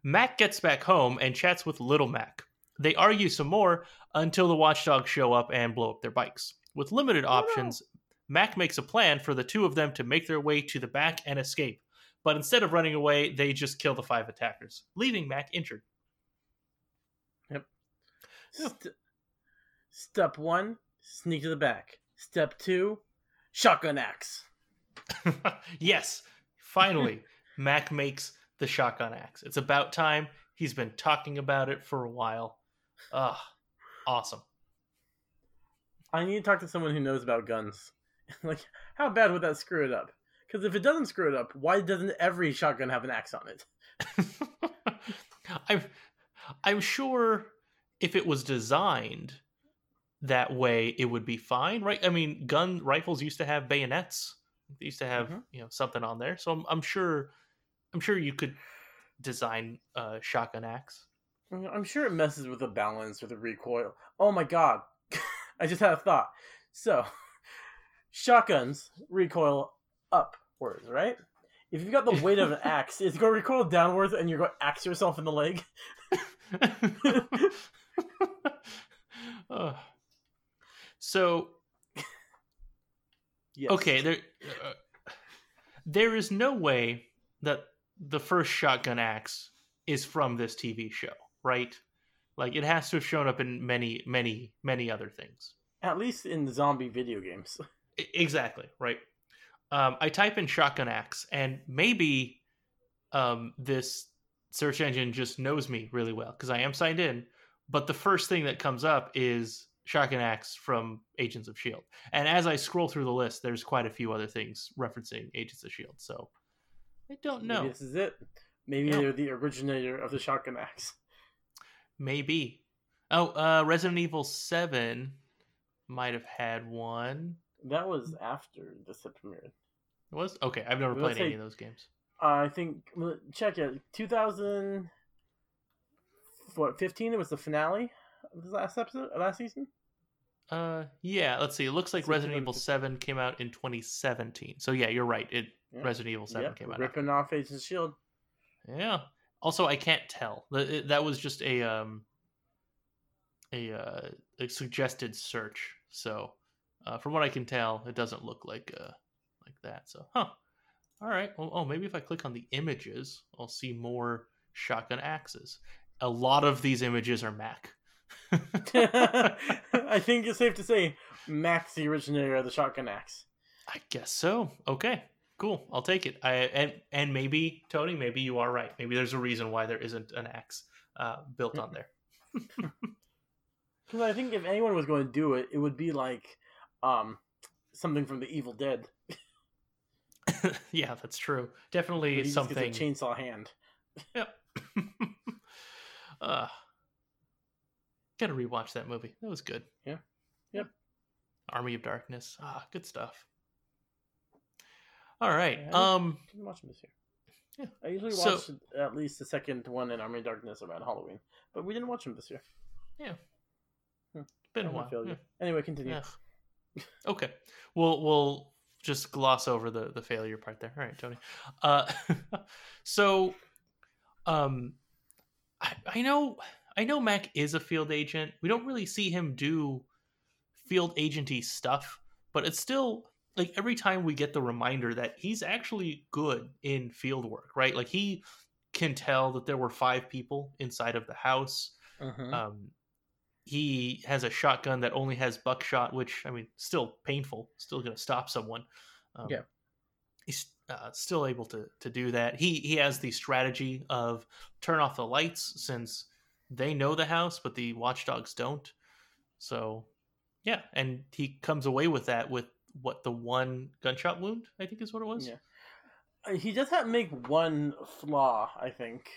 Mac gets back home and chats with Little Mac. They argue some more until the watchdogs show up and blow up their bikes. With limited oh, options, Mac makes a plan for the two of them to make their way to the back and escape. But instead of running away, they just kill the five attackers, leaving Mac injured. Yep. St- step one, sneak to the back. Step two, shotgun axe. yes, finally, Mac makes the shotgun axe. It's about time. He's been talking about it for a while. Ugh, awesome. I need to talk to someone who knows about guns. like, how bad would that screw it up? Because if it doesn't screw it up, why doesn't every shotgun have an axe on it? I'm, I'm sure if it was designed that way, it would be fine, right? I mean, gun rifles used to have bayonets. They used to have, mm-hmm. you know, something on there. So I'm, I'm sure, I'm sure you could design a shotgun axe. I'm sure it messes with the balance or the recoil. Oh my god. I just had a thought. So, shotguns recoil upwards, right? If you've got the weight of an axe, it's going to recoil downwards and you're going to axe yourself in the leg. uh, so, yes. okay, there, uh, there is no way that the first shotgun axe is from this TV show, right? Like it has to have shown up in many, many, many other things. At least in the zombie video games. exactly, right? Um, I type in shotgun axe, and maybe um, this search engine just knows me really well because I am signed in. But the first thing that comes up is shotgun axe from Agents of Shield, and as I scroll through the list, there's quite a few other things referencing Agents of Shield. So I don't know. Maybe this is it. Maybe yeah. they're the originator of the shotgun axe. Maybe. Oh, uh, Resident Evil Seven might have had one. That was after the set premiered. It was okay. I've never played any of those games. I think check it. Two thousand what fifteen? It was the finale of the last episode, last season. Uh, yeah. Let's see. It looks like Resident Evil Seven came out in 2017. So yeah, you're right. It yeah. Resident Evil Seven yep, came out. Ripping off Agent's Shield. Yeah. Also, I can't tell. That was just a um a, uh, a suggested search. So, uh, from what I can tell, it doesn't look like uh like that. So, huh. All right. Well, oh, maybe if I click on the images, I'll see more shotgun axes. A lot of these images are Mac. I think it's safe to say Mac's the originator of the shotgun axe. I guess so. Okay cool. I'll take it. I and and maybe Tony, maybe you are right. Maybe there's a reason why there isn't an axe uh, built on there. Because I think if anyone was going to do it, it would be like um something from the Evil Dead. yeah, that's true. Definitely He just gets a something. chainsaw hand. Yep. uh, gotta rewatch that movie. That was good. Yeah. Yep. Army of Darkness. Ah, good stuff. All right. Yeah, I Um. Didn't watch them this year. Yeah. I usually So- watch at least the second one in Army of Darkness around Halloween, but we didn't watch them this year. Yeah. Been a while. failure. Anyway, continue. Ugh. Okay. We'll we'll just gloss over the the failure part there. All right, Tony. Uh, so, um, I, I know I know Mac is a field agent. We don't really see him do field agenty stuff, but it's still like every time we get the reminder that he's actually good in field work, right? Like he can tell that there were five people inside of the house. Mhm. Um, he has a shotgun that only has buckshot, which I mean, still painful, still going to stop someone. Um, Yeah. he's uh, still able to to do that. He he has the strategy of turn off the lights since they know the house, but the watchdogs don't. So, yeah, and he comes away with that with what the one gunshot wound I think is what it was. Yeah. Uh, He does have make one flaw, I think.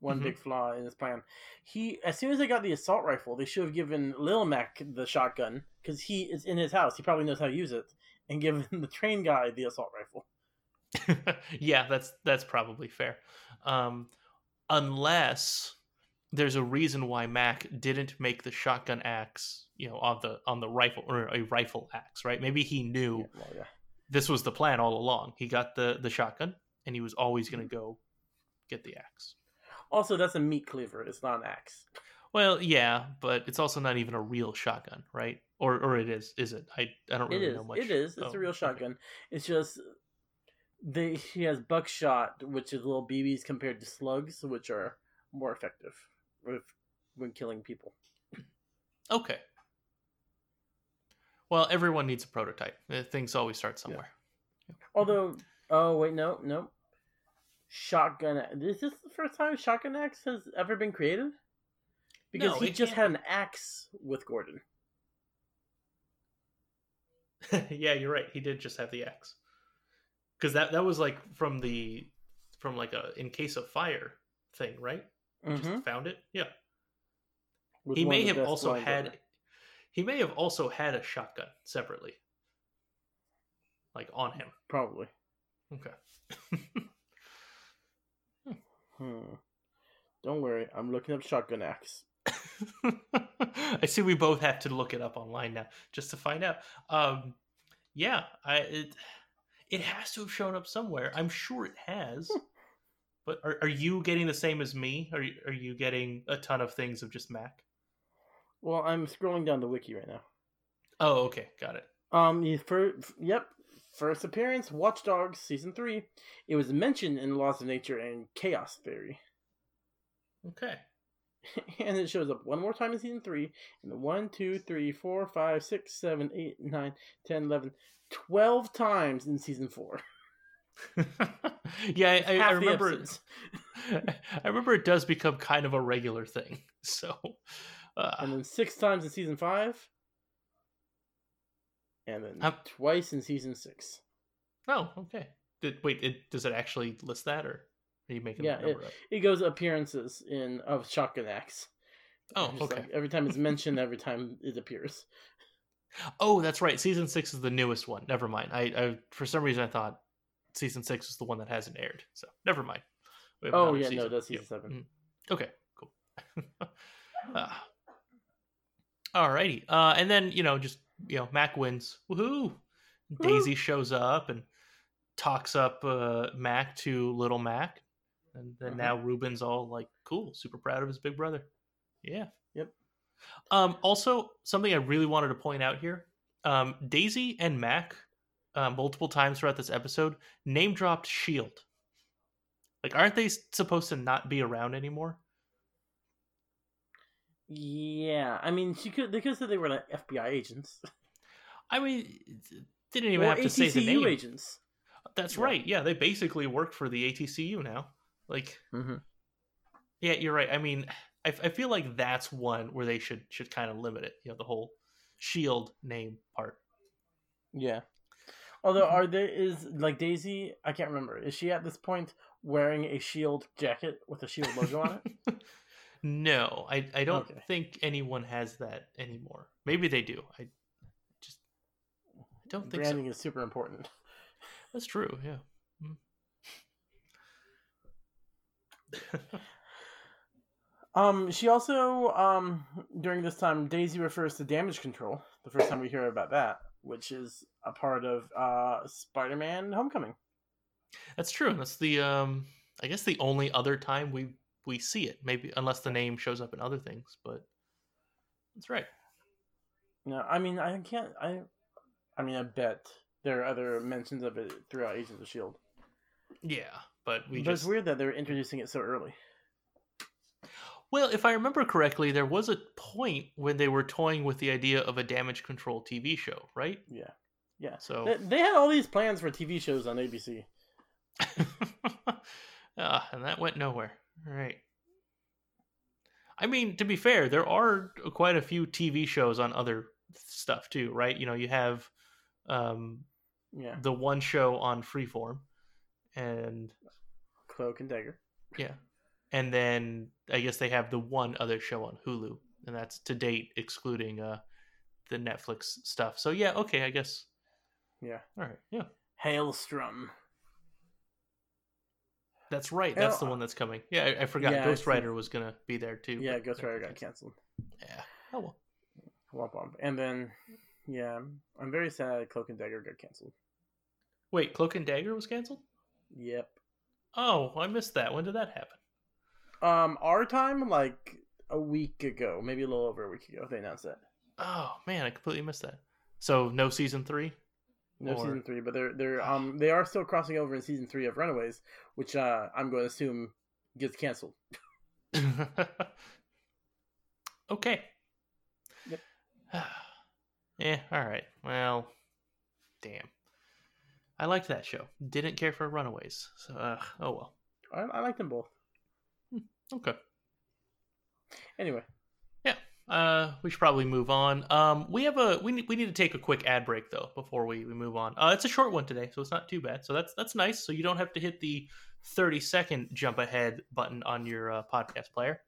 One Mhm. big flaw in his plan. He, as soon as they got the assault rifle, they should have given Lil Mac the shotgun because he is in his house. He probably knows how to use it, and given the train guy the assault rifle. yeah, that's that's probably fair. Um, unless there's a reason why Mac didn't make the shotgun axe, you know, on the on the rifle or a rifle axe, right? Maybe he knew Yeah, well, yeah. this was the plan all along. He got the the shotgun, and he was always going to mm-hmm. go get the axe. Also, that's a meat cleaver. It's not an axe. Well, yeah, but it's also not even a real shotgun, right? Or or it is? Is it? I I don't really know much. It is. It's Oh, a real okay. shotgun. It's just they. He has buckshot, which is little BBs compared to slugs, which are more effective with when killing people. Okay. Well, everyone needs a prototype. Uh, Things always start somewhere. Although, oh wait, no, no. Shotgun. Is this the first time shotgun axe has ever been created? Because No, he just can't had an axe with Gordon. yeah, you're right. He did just have the axe. Because that that was like from the from like a in case of fire thing, right? Just Mhm. found it. Yeah. With he may have also had ever. he may have also had a shotgun separately. Like on him. probably. Okay. Hmm. Don't worry, I'm looking up shotgun axe. I see we both have to look it up online now just to find out. Um, yeah, I it, it has to have shown up somewhere. I'm sure it has. but are, are you getting the same as me? Are you, are you getting a ton of things of just Mac? Well, I'm scrolling down the wiki right now. Oh, okay, got it. Um, fir- yep, first appearance, Watch Dogs season three. It was mentioned in Laws of Nature and Chaos Theory, Okay. and it shows up one more time in season three. And one, two, three, four, five, six, seven, eight, nine, ten, eleven, twelve times in season four. yeah, I, I, remember. episodes. I remember it does become kind of a regular thing. So, uh, and then six times in season five, and then How- twice in season six. oh, okay. Did, wait, it, does it actually list that, or are you making Yeah, up? It goes appearances in of Shotgun Axe. Oh, okay. like every time it's mentioned, every time it appears. Oh, that's right. Season six is the newest one. Never mind. I, I for some reason I thought season six is the one that hasn't aired. So never mind. Oh yeah, no, that's season Yep. seven. Mhm. Okay, cool. uh, alrighty. Uh, and then you know, just you know, Mac wins. Woohoo! Daisy shows up and talks up uh, Mac to little Mac, and then Mhm. now Ruben's all like, "Cool, super proud of his big brother." Yeah. Yep. Um, also, something I really wanted to point out here: um, Daisy and Mac, uh, multiple times throughout this episode, name dropped Shield. Like, aren't they supposed to not be around anymore? Yeah, I mean, she could. They could say they were like FBI agents I mean, didn't even or have to say the ATCU name. agents. That's Yeah. right. Yeah, they basically work for the ATCU now. Like, Mm-hmm. yeah, you're right. I mean, I, I feel like that's one where they should should kind of limit it. You know, the whole Shield name part. Yeah. Although, Mhm. are there is like Daisy? I can't remember. Is she at this point wearing a Shield jacket with a Shield logo on it? no, I I don't Okay. think anyone has that anymore. Maybe they do. I just I don't think Branding is super important. That's true. Yeah. Mm. Um, she also um during this time Daisy refers to damage control. The first time we hear about that, which is a part of uh Spider-Man: Homecoming. That's true. And that's the um I guess the only other time we we see it. Maybe unless the name shows up in other things, but that's right. No, I mean I can't. I, I mean I bet there are other mentions of it throughout Agents of Shield. Yeah, but we but just it's weird that they're introducing it so early. Well, if I remember correctly, there was a point when they were toying with the idea of a damage control TV show, right? Yeah, yeah. So They, they had all these plans for TV shows on ABC. Ah, and that went nowhere. All right. I mean, to be fair, there are quite a few TV shows on other stuff too, right? You know, you have um, Yeah, the one show on Freeform, and Cloak and Dagger. yeah, and then I guess they have the one other show on Hulu, and that's to date excluding uh, the Netflix stuff. So yeah, okay, I guess. Yeah, All right, yeah, Helstrom. that's right. That's the one that's coming. Yeah, I, I forgot. yeah, Ghost. Rider was gonna be there too. Yeah, Ghost Rider got got canceled. Yeah. Oh well. Womp womp. And then, yeah, I'm very sad Cloak and Dagger got canceled. Wait, Cloak and Dagger was canceled? Yep. Oh, I missed that. When did that happen? Um, our time, like a week ago, maybe a little over a week ago, they announced that. Oh man, I completely missed that. So no season three. No Or- season three, but they're they're um they are still crossing over in season three of Runaways, which uh I'm going to assume gets canceled. okay. Yep. yeah. All right. Well, damn. I liked that show. Didn't care for Runaways. So, uh, oh well. I, I like them both. Okay. Anyway, Yeah. Uh, we should probably move on. Um, we have a we need, we need to take a quick ad break though before we, we move on. Uh, it's a short one today, so it's not too bad. So that's that's nice. So you don't have to hit the thirty second jump ahead button on your uh, podcast player.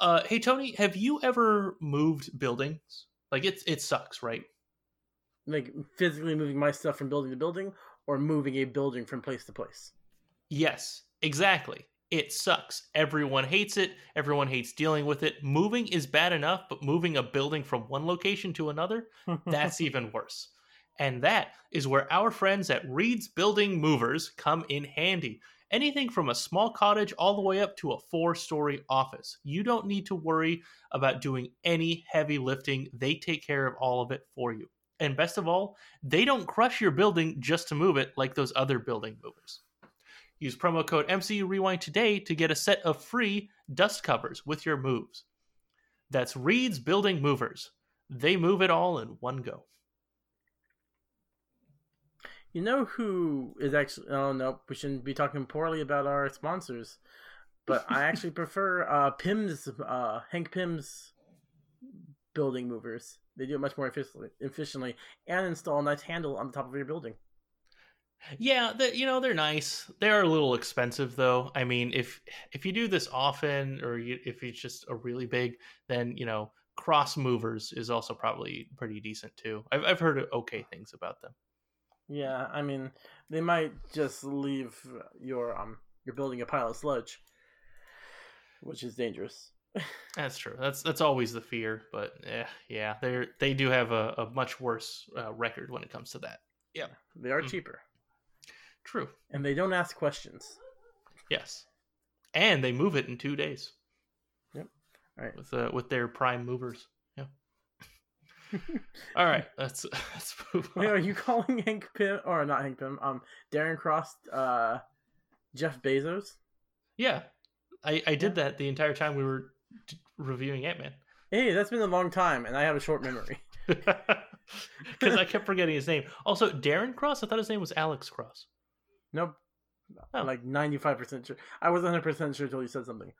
Uh, hey Tony, have you ever moved buildings? Like it's it sucks, right? like physically moving my stuff from building to building, or moving a building from place to place. Yes, exactly. It sucks. Everyone hates it. Everyone hates dealing with it. Moving is bad enough, but moving a building from one location to another, that's even worse. And that is where our friends at Reed's Building Movers come in handy. Anything from a small cottage all the way up to a four story office. You don't need to worry about doing any heavy lifting. They take care of all of it for you. And best of all, they don't crush your building just to move it like those other building movers. Use promo code MCU Rewind today to get a set of free dust covers with your moves. That's Reed's Building Movers. They move it all in one go. You know who is actually? Oh no, we shouldn't be talking poorly about our sponsors. But I actually prefer uh, Pym's uh, Hank Pym's building movers. They do it much more efficiently, efficiently and install a nice handle on the top of your building. Yeah, the, you know they're nice. They are a little expensive though. I mean, if if you do this often, or you, if it's just a really big, then you know cross movers is also probably pretty decent too. I've I've heard okay things about them. Yeah, I mean, they might just leave your um your building a pile of sludge, which is dangerous. That's true. That's that's always the fear, but eh, yeah, they they do have a, a much worse uh, record when it comes to that. Yeah, they are Mhm. cheaper, True. and they don't ask questions. Yes, and they move it in two days. Yep. All right. With uh, with their prime movers. Yeah. All right. Let's let's move on. Wait, are you calling Hank Pym or not Hank Pym? Um, Darren Cross, uh, Jeff Bezos? Yeah, I I did that the entire time we were d- reviewing Ant Man. Hey, that's been a long time, and I have a short memory. Because I kept forgetting his name. Also, Darren Cross. I thought his name was Alex Cross. Nope. Oh. Like ninety five percent sure. I was hundred percent sure until you said something.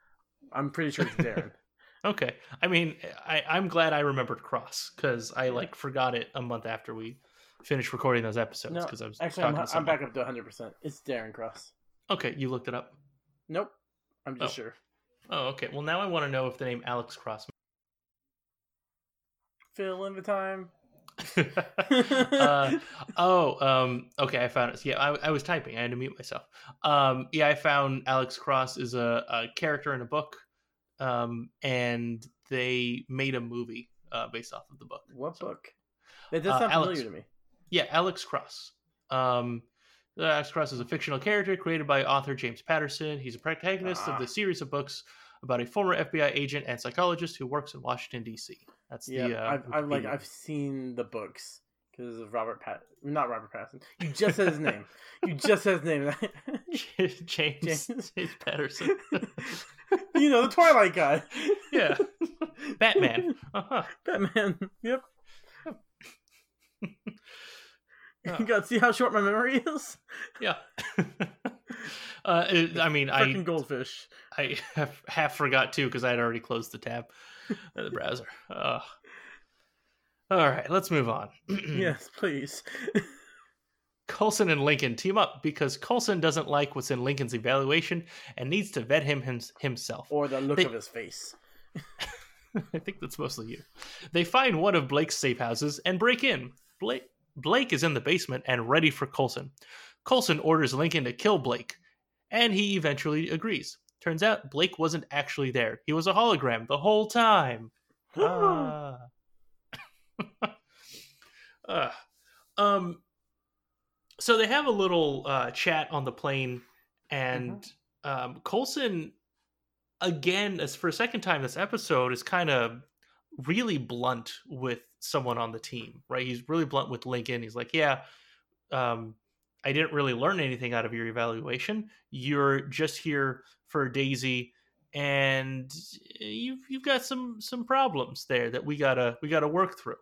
I'm pretty sure it's Darren. okay, I mean, I, I'm glad I remembered Cross because I like forgot it a month after we finished recording those episodes No, because I was Actually, I'm, I'm back up to 100. percent It's Darren Cross. Okay, you looked it up. Nope, I'm just Oh. sure. Oh, okay. Well, now I want to know if the name Alex Cross. Fill in the time. uh, oh, um, okay, I found it. Yeah, I, I was typing. I had to mute myself. Um, yeah, I found Alex Cross is a, a character in a book, um, and they made a movie uh, based off of the book. What So- book? It does Uh, sound Alex. familiar to me. Yeah, Alex Cross. Um, Alex Cross is a fictional character created by author James Patterson. He's a protagonist Ah. of the series of books about a former FBI agent and psychologist who works in Washington D.C. That's Yeah, the. Uh, I've, I've like I've seen the books because of Robert Pat, not Robert Pattinson. You just said his name. You just said his name. James, James. James Patterson. you know the Twilight guy. yeah, Batman. Uh-huh. Batman. Yep. Oh. You got to see how short my memory is. Yeah. uh, it- I mean, Freaking I goldfish. I have half forgot too because I had already closed the tab, of the browser. Uh, all right, let's move on. yes, please. Coulson and Lincoln team up because Coulson doesn't like what's in Lincoln's evaluation and needs to vet him hims- himself. Or the look They- of his face. I think that's mostly you. They find one of Blake's safe houses and break in. Blake Blake is in the basement and ready for Coulson. Coulson orders Lincoln to kill Blake, and he eventually agrees. Turns out Blake wasn't actually there. He was a hologram the whole time. Ah. Ah. um so they have a little uh, chat on the plane and um, Coulson again as for a second time this episode is kind of really blunt with someone on the team right he's really blunt with lincoln he's like yeah um, i didn't really learn anything out of your evaluation you're just here for daisy and you've you've got some some problems there that we gotta we gotta work through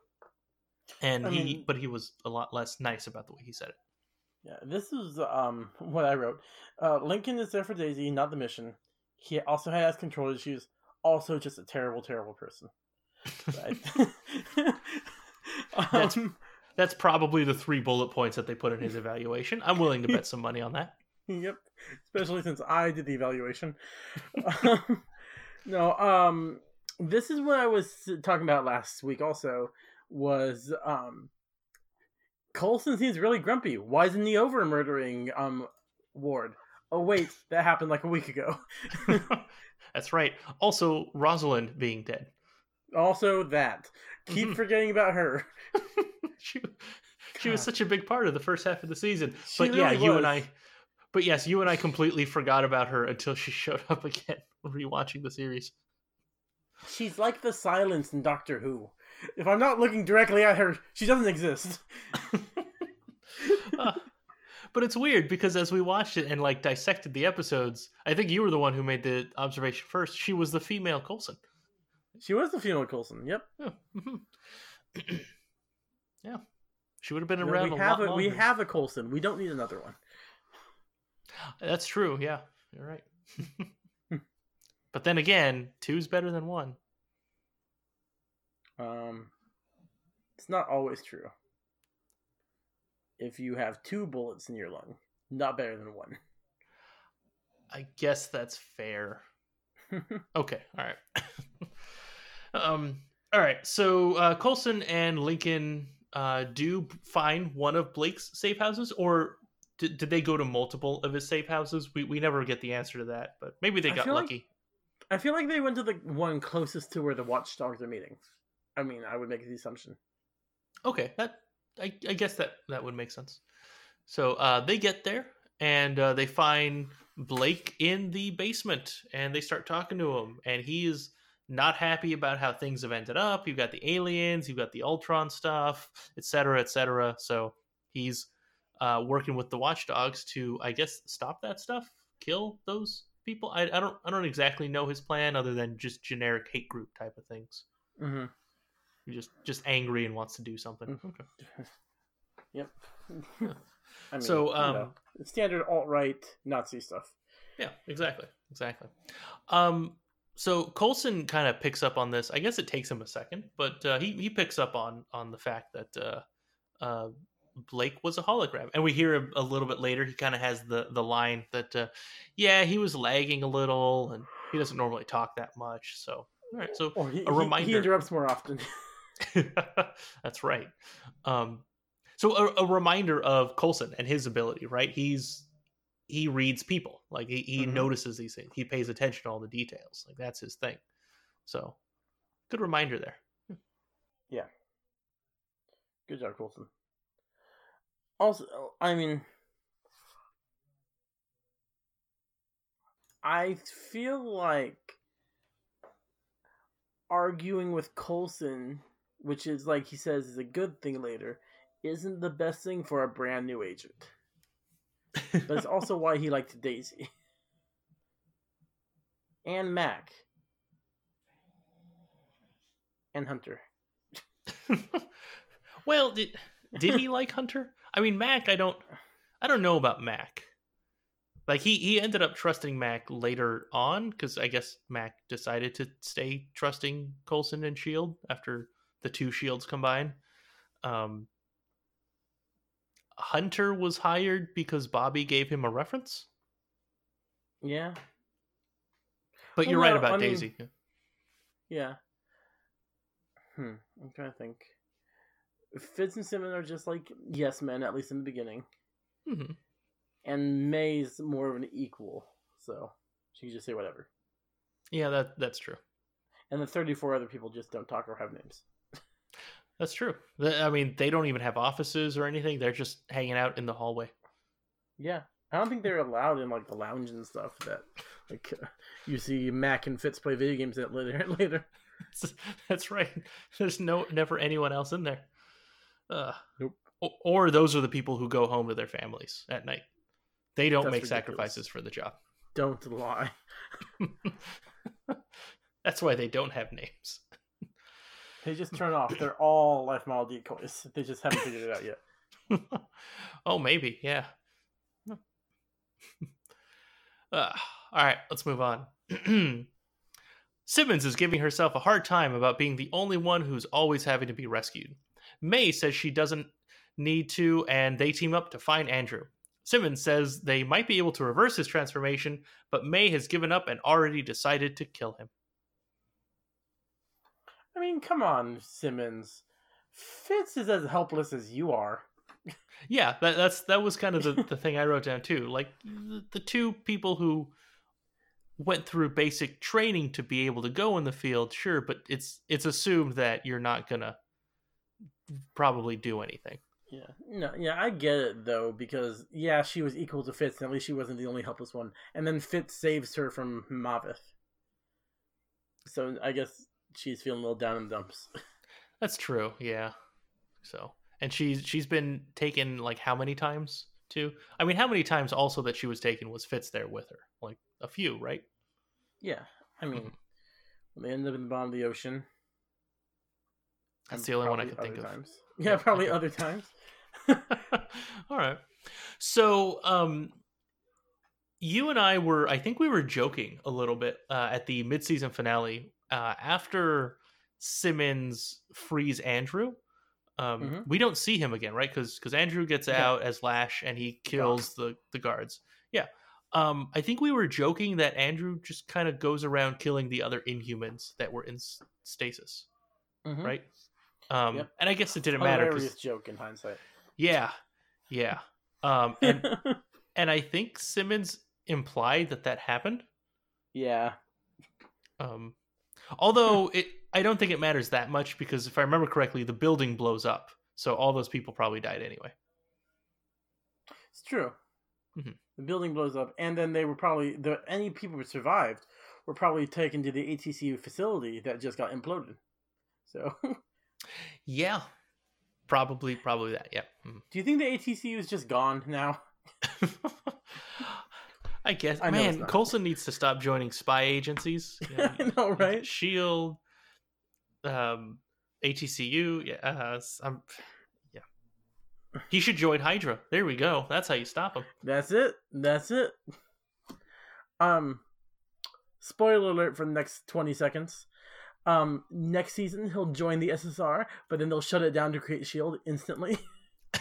and I he mean- but he was a lot less nice about the way he said it Yeah, this is um what I wrote. Uh, Lincoln is there for Daisy, not the mission. He also has control issues. Also, just a terrible, terrible person. Right. Um, that's probably the three bullet points that they put in his evaluation i'm willing to bet some money on that yep. Especially since I did the evaluation. Um, no, um, this is what I was talking about last week. Also, was um, Coulson seems really grumpy. Why isn't he over murdering um Ward? Oh wait, that happened like a week ago. That's right. Also, Rosalind being dead. Also, that keep Mhm. forgetting about her. she, she was such a big part of the first half of the season. She but yeah, really you and I. But yes, you and I completely forgot about her until she showed up again rewatching the series. She's like the silence in Doctor Who. If I'm not looking directly at her, she doesn't exist. Uh, but it's weird because as we watched it and like dissected the episodes, I think you were the one who made the observation first. She was the female Coulson. She was the female Coulson. Yep. Yeah. mhm. yeah. She would have been No, around we a have lot a, we have a Coulson. We don't need another one. That's true. Yeah, you're right. but then again, two's better than one. Um, it's not always true. If you have two bullets in your lung, not better than one. I guess that's fair. Okay, all right. um, all right. So uh, Coulson and Lincoln uh, do find one of Blake's safe houses, or did, did they go to multiple of his safe houses? We we never get the answer to that, but maybe they got feel like- lucky. I feel like they went to the one closest to where the watchdogs are meeting. I mean, I would make the assumption. Okay, that I, I guess that that would make sense. So uh, they get there and uh, they find Blake in the basement, and they start talking to him, and he is not happy about how things have ended up. You've got the aliens, you've got the Ultron stuff, etc., etc. So he's uh, working with the Watchdogs to, I guess, stop that stuff, kill those people. I, I don't I don't exactly know his plan other than just generic hate group type of things. Mm-hmm. He's just just angry and wants to do something. Mm. Okay. Yep. I mean, So, you um, know, standard alt right Nazi stuff. Yeah, exactly, exactly. Um, so Coulson kind of picks up on this. I guess it takes him a second, but uh, he he picks up on on the fact that uh, uh, Blake was a hologram, and we hear a, a little bit later. He kind of has the the line that, uh, yeah, he was lagging a little, and he doesn't normally talk that much. So, all right, so Or he, a he- reminder. He, interrupts more often. That's right. Um, so a, a reminder of Coulson and his ability, right? He's he reads people, like he, he Mhm. notices these things. He pays attention to all the details. Like that's his thing. So good reminder there. Yeah. Good job, Coulson. Also, I mean, I feel like arguing with Coulson, which is like he says is a good thing later, isn't the best thing for a brand new agent. But it's also why he liked Daisy and Mac and Hunter. well, did did he like Hunter? I mean, Mac. I don't. I don't know about Mac. Like he he ended up trusting Mac later on because I guess Mac decided to stay trusting Coulson and Shield after the two shields combine. Um, Hunter was hired because Bobbi gave him a reference. Yeah, But Well, you're right no, about I mean- Daisy. yeah. Hmm. I'm trying to think. Fitz and Simon are just like yes men, at least in the beginning, hmm and May's more of an equal, so she can just say whatever. Yeah, that that's true. And the 34 other people just don't talk or have names. That's true. I mean, they don't even have offices or anything. They're just hanging out in the hallway. Yeah, I don't think they're allowed in like the lounge and stuff that like uh, you see Mac and Fitz play video games at later later. That's right. There's no never anyone else in there. Uh, Nope. o- Or those are the people who go home to their families at night. They don't That's make ridiculous. sacrifices for the job. Don't lie. That's why they don't have names. They just turn off. They're all life model decoys. They just haven't figured it out yet. oh, maybe, yeah. Uh, all right, let's move on. Simmons is giving herself a hard time about being the only one who's always having to be rescued. May says she doesn't need to, and they team up to find Andrew. Simmons says they might be able to reverse his transformation, but May has given up and already decided to kill him. I mean, come on, Simmons. Fitz is as helpless as you are. Yeah, that, that's that was kind of the, the thing I wrote down too. Like the, the two people who went through basic training to be able to go in the field, sure, but it's it's assumed that you're not gonna probably do anything. Yeah, no, yeah, I get it though because yeah, she was equal to Fitz, and at least she wasn't the only helpless one. And then Fitz saves her from Maveth, so I guess she's feeling a little down in the dumps. That's true, yeah. So, and she's she's been taken like how many times too? I mean, how many times also that she was taken was Fitz there with her? Like a few, right? yeah, I mean, Mhm. when they end up in the bottom of the ocean. That's the only one I can think other of. Yeah, Yeah, probably other times. All right. So, um, you and I were, I think we were joking a little bit uh, at the midseason finale uh, after Simmons frees Andrew. Um, Mhm. We don't see him again, right? Because because Andrew gets Yeah. out as Lash and he kills the the guards. Yeah. Um, I think we were joking that Andrew just kind of goes around killing the other Inhumans that were in stasis, Mhm. right? Um, Yep. and I guess it didn't matter. Hilarious joke in hindsight. yeah, yeah. Um, and and I think Simmons implied that that happened. yeah, Um, although it, I don't think it matters that much because if I remember correctly, the building blows up, so all those people probably died anyway. it's true. Mhm. The building blows up, and then they were probably the any people who survived were probably taken to the ATCU facility that just got imploded. So, Yeah, probably, probably that. Yeah. Mhm. do you think the ATCU is just gone now? I guess, I man. Coulson needs to stop joining spy agencies. You know, I know, right? Shield, um, ATCU. Yeah, uh, I'm, yeah. He should join Hydra. There we go. That's how you stop him. That's it. That's it. Um, spoiler alert for the next 20 seconds. Um, next season he'll join the SSR, but then they'll shut it down to create Shield instantly.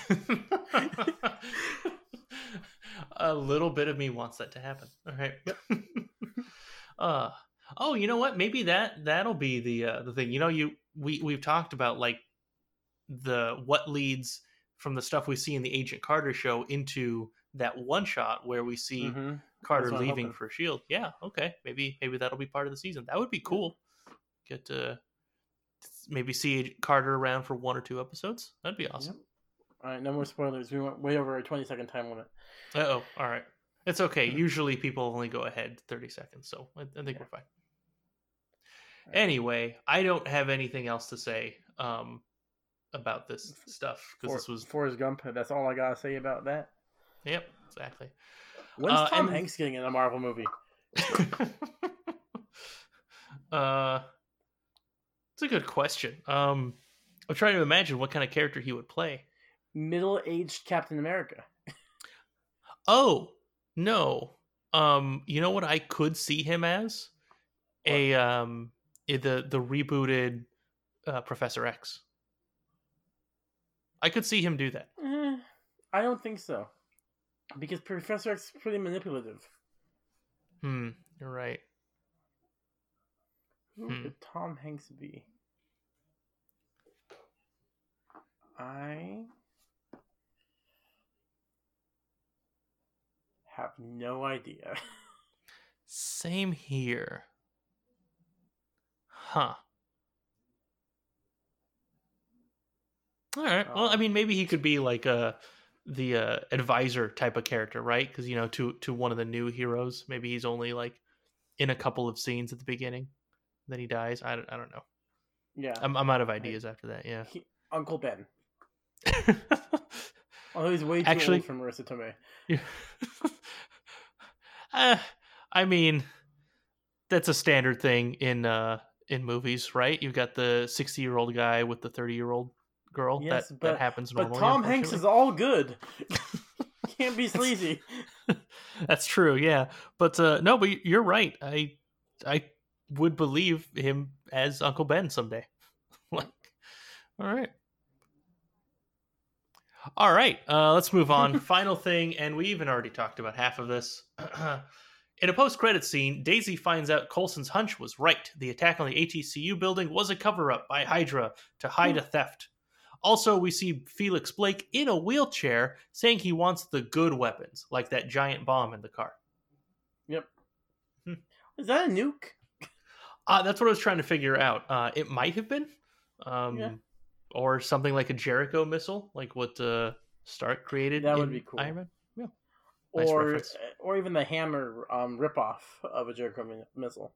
a little bit of me wants that to happen. All right. uh oh, you know what? Maybe that that'll be the uh, the thing. You know, you we we've talked about like the what leads from the stuff we see in the Agent Carter show into that one shot where we see mm-hmm. Carter leaving for Shield. Yeah, okay. Maybe maybe that'll be part of the season. That would be cool. Get to maybe see Carter around for one or two episodes. That'd be awesome. Yep. All right, no more spoilers. We went way over our 20 second time limit. oh. All right. It's okay. Usually people only go ahead 30 seconds, so I, I think yeah. we're fine. Right. Anyway, I don't have anything else to say um, about this stuff because this was Forrest Gump. That's all I gotta say about that. Yep, exactly. When's uh, Tom and... Hanks getting in a Marvel movie? uh, it's a good question. Um, I'm trying to imagine what kind of character he would play. Middle-aged Captain America. oh no, um, you know what I could see him as? What? A um, the the rebooted uh, Professor X. I could see him do that. Eh, I don't think so, because Professor X is pretty manipulative. Hmm, you're right. Who hmm. could Tom Hanks be? I have no idea. Same here. Huh. All right. Well, I um, mean, maybe he could be like a uh, the uh, advisor type of character, right? Because you know, to to one of the new heroes, maybe he's only like in a couple of scenes at the beginning, then he dies. I don't, I don't know. Yeah, I'm, I'm out of ideas after that. Yeah, he, Uncle Ben. oh, he's way too Actually, old for Marisa Tomei. Yeah. uh, I mean, that's a standard thing in uh in movies, right? You've got the 60 year old guy with the 30 year old girl. Yes, that, but, that happens normally. But Tom Hanks is all good. Can't be sleazy. That's true, yeah. But uh, no, but you're right. I I would believe him as Uncle Ben someday. like, all right. All right, uh, let's move on. Final thing, and we even already talked about half of this. In a post-credit scene, Daisy finds out Coulson's hunch was right. The attack on the ATCU building was a cover-up by Hydra to hide a theft. Also, we see Felix Blake in a wheelchair saying he wants the good weapons, like that giant bomb in the car. Yep. Hmm. Is that a nuke? Uh, that's what I was trying to figure out. Uh, it might have been. Um, yeah. Or something like a Jericho missile, like what uh, Stark created. That would be cool. Iron Man. Yeah. Nice or, reference. or even the hammer um, ripoff of a Jericho missile.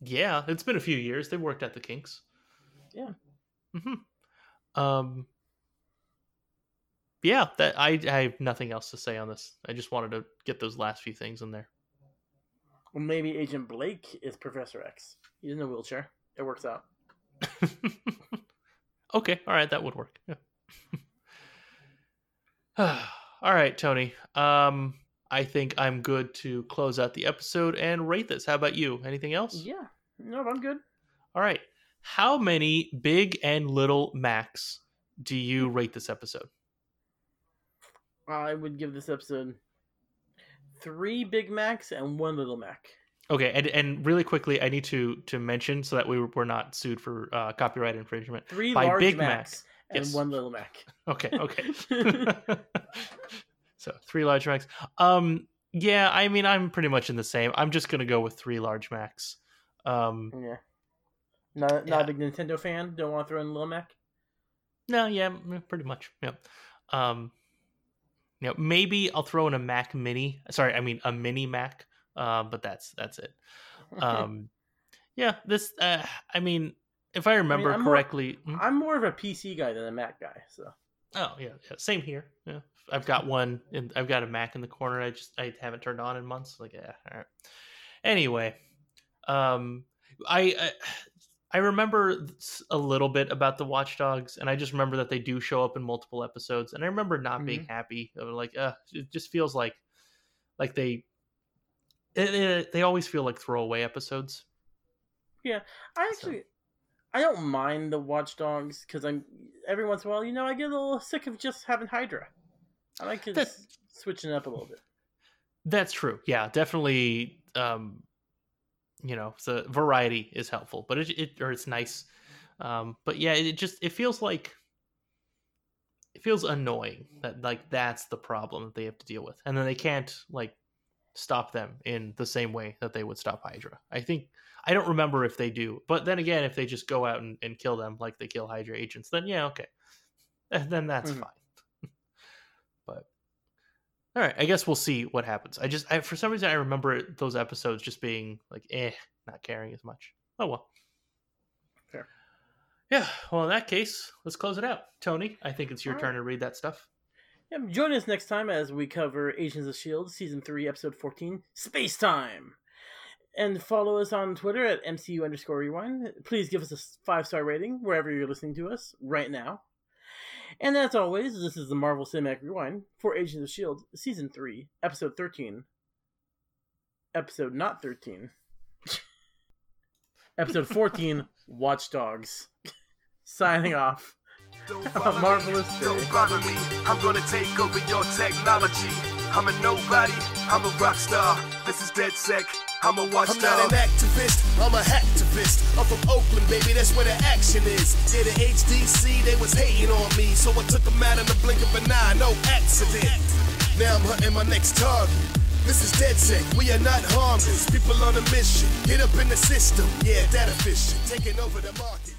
Yeah, it's been a few years. They worked at the kinks. Yeah. Mm-hmm. Um, yeah, that I, I have nothing else to say on this. I just wanted to get those last few things in there. Well, maybe Agent Blake is Professor X. He's in a wheelchair. It works out. okay, all right, that would work. Yeah. all right, Tony. Um, I think I'm good to close out the episode and rate this. How about you? Anything else? Yeah. No, I'm good. All right how many big and little Macs do you rate this episode? I would give this episode three Big Macs and one Little Mac. Okay, and and really quickly, I need to to mention so that we we're not sued for uh, copyright infringement. Three by large Big Macs Mac and yes. one Little Mac. Okay, okay. so three large Macs. Um, yeah, I mean, I'm pretty much in the same. I'm just gonna go with three large Macs. Um, yeah. Not not yeah. a big Nintendo fan. Don't want to throw in Lil Mac. No, yeah, pretty much. Yeah. Um, you know, maybe I'll throw in a Mac Mini. Sorry, I mean a Mini Mac. Uh, but that's that's it. Um, yeah, this. Uh, I mean, if I remember I mean, correctly, more, hmm? I'm more of a PC guy than a Mac guy. So. Oh yeah, yeah, same here. Yeah, I've got one, and I've got a Mac in the corner. I just I haven't turned on in months. Like, yeah, all right. Anyway, um, I, I I remember a little bit about the Watchdogs, and I just remember that they do show up in multiple episodes. And I remember not mm-hmm. being happy. Like, uh, it just feels like like they it, it, they always feel like throwaway episodes. Yeah, I actually, I don't mind the Watchdogs because I'm every once in a while, you know, I get a little sick of just having Hydra. I like it switching it up a little bit. That's true. Yeah, definitely. Um, you know, the variety is helpful, but it, it or it's nice. Um, but yeah, it just it feels like it feels annoying that like that's the problem that they have to deal with, and then they can't like stop them in the same way that they would stop Hydra. I think I don't remember if they do, but then again, if they just go out and, and kill them like they kill Hydra agents, then yeah, okay, Eh, then that's Mhm. fine. but all right, I guess we'll see what happens. I just, I, for some reason, I remember those episodes just being like, eh, not caring as much. Oh well. Fair. Yeah. Well, in that case, let's close it out. Tony, I think it's your All turn to read that stuff. Yeah, join us next time as we cover Agents of S.H.I.E.L.D. Season 3, Episode 14, Space Time. And follow us on Twitter at MCU underscore rewind. Please give us a five star rating wherever you're listening to us right now. And as always, this is the Marvel Cinematic Rewind for Agents of S.H.I.E.L.D. Season 3, Episode 13. Episode not 13. Episode 14, Watchdogs. Signing off. A marvelous day. Don't bother me. I'm gonna take over your technology. I'm a nobody. I'm a rock star. This is DedSec. I'm a watchdog. I'm not an activist, I'm a hacktivist. I'm from Oakland, baby, that's where the action is. Yeah, the HDC, they was hating on me, so I took them out in the blink of an eye, no accident. Now I'm hunting my next target. This is DedSec, we are not harmless. People on a mission, get up in the system. Yeah, that efficient, taking over the market.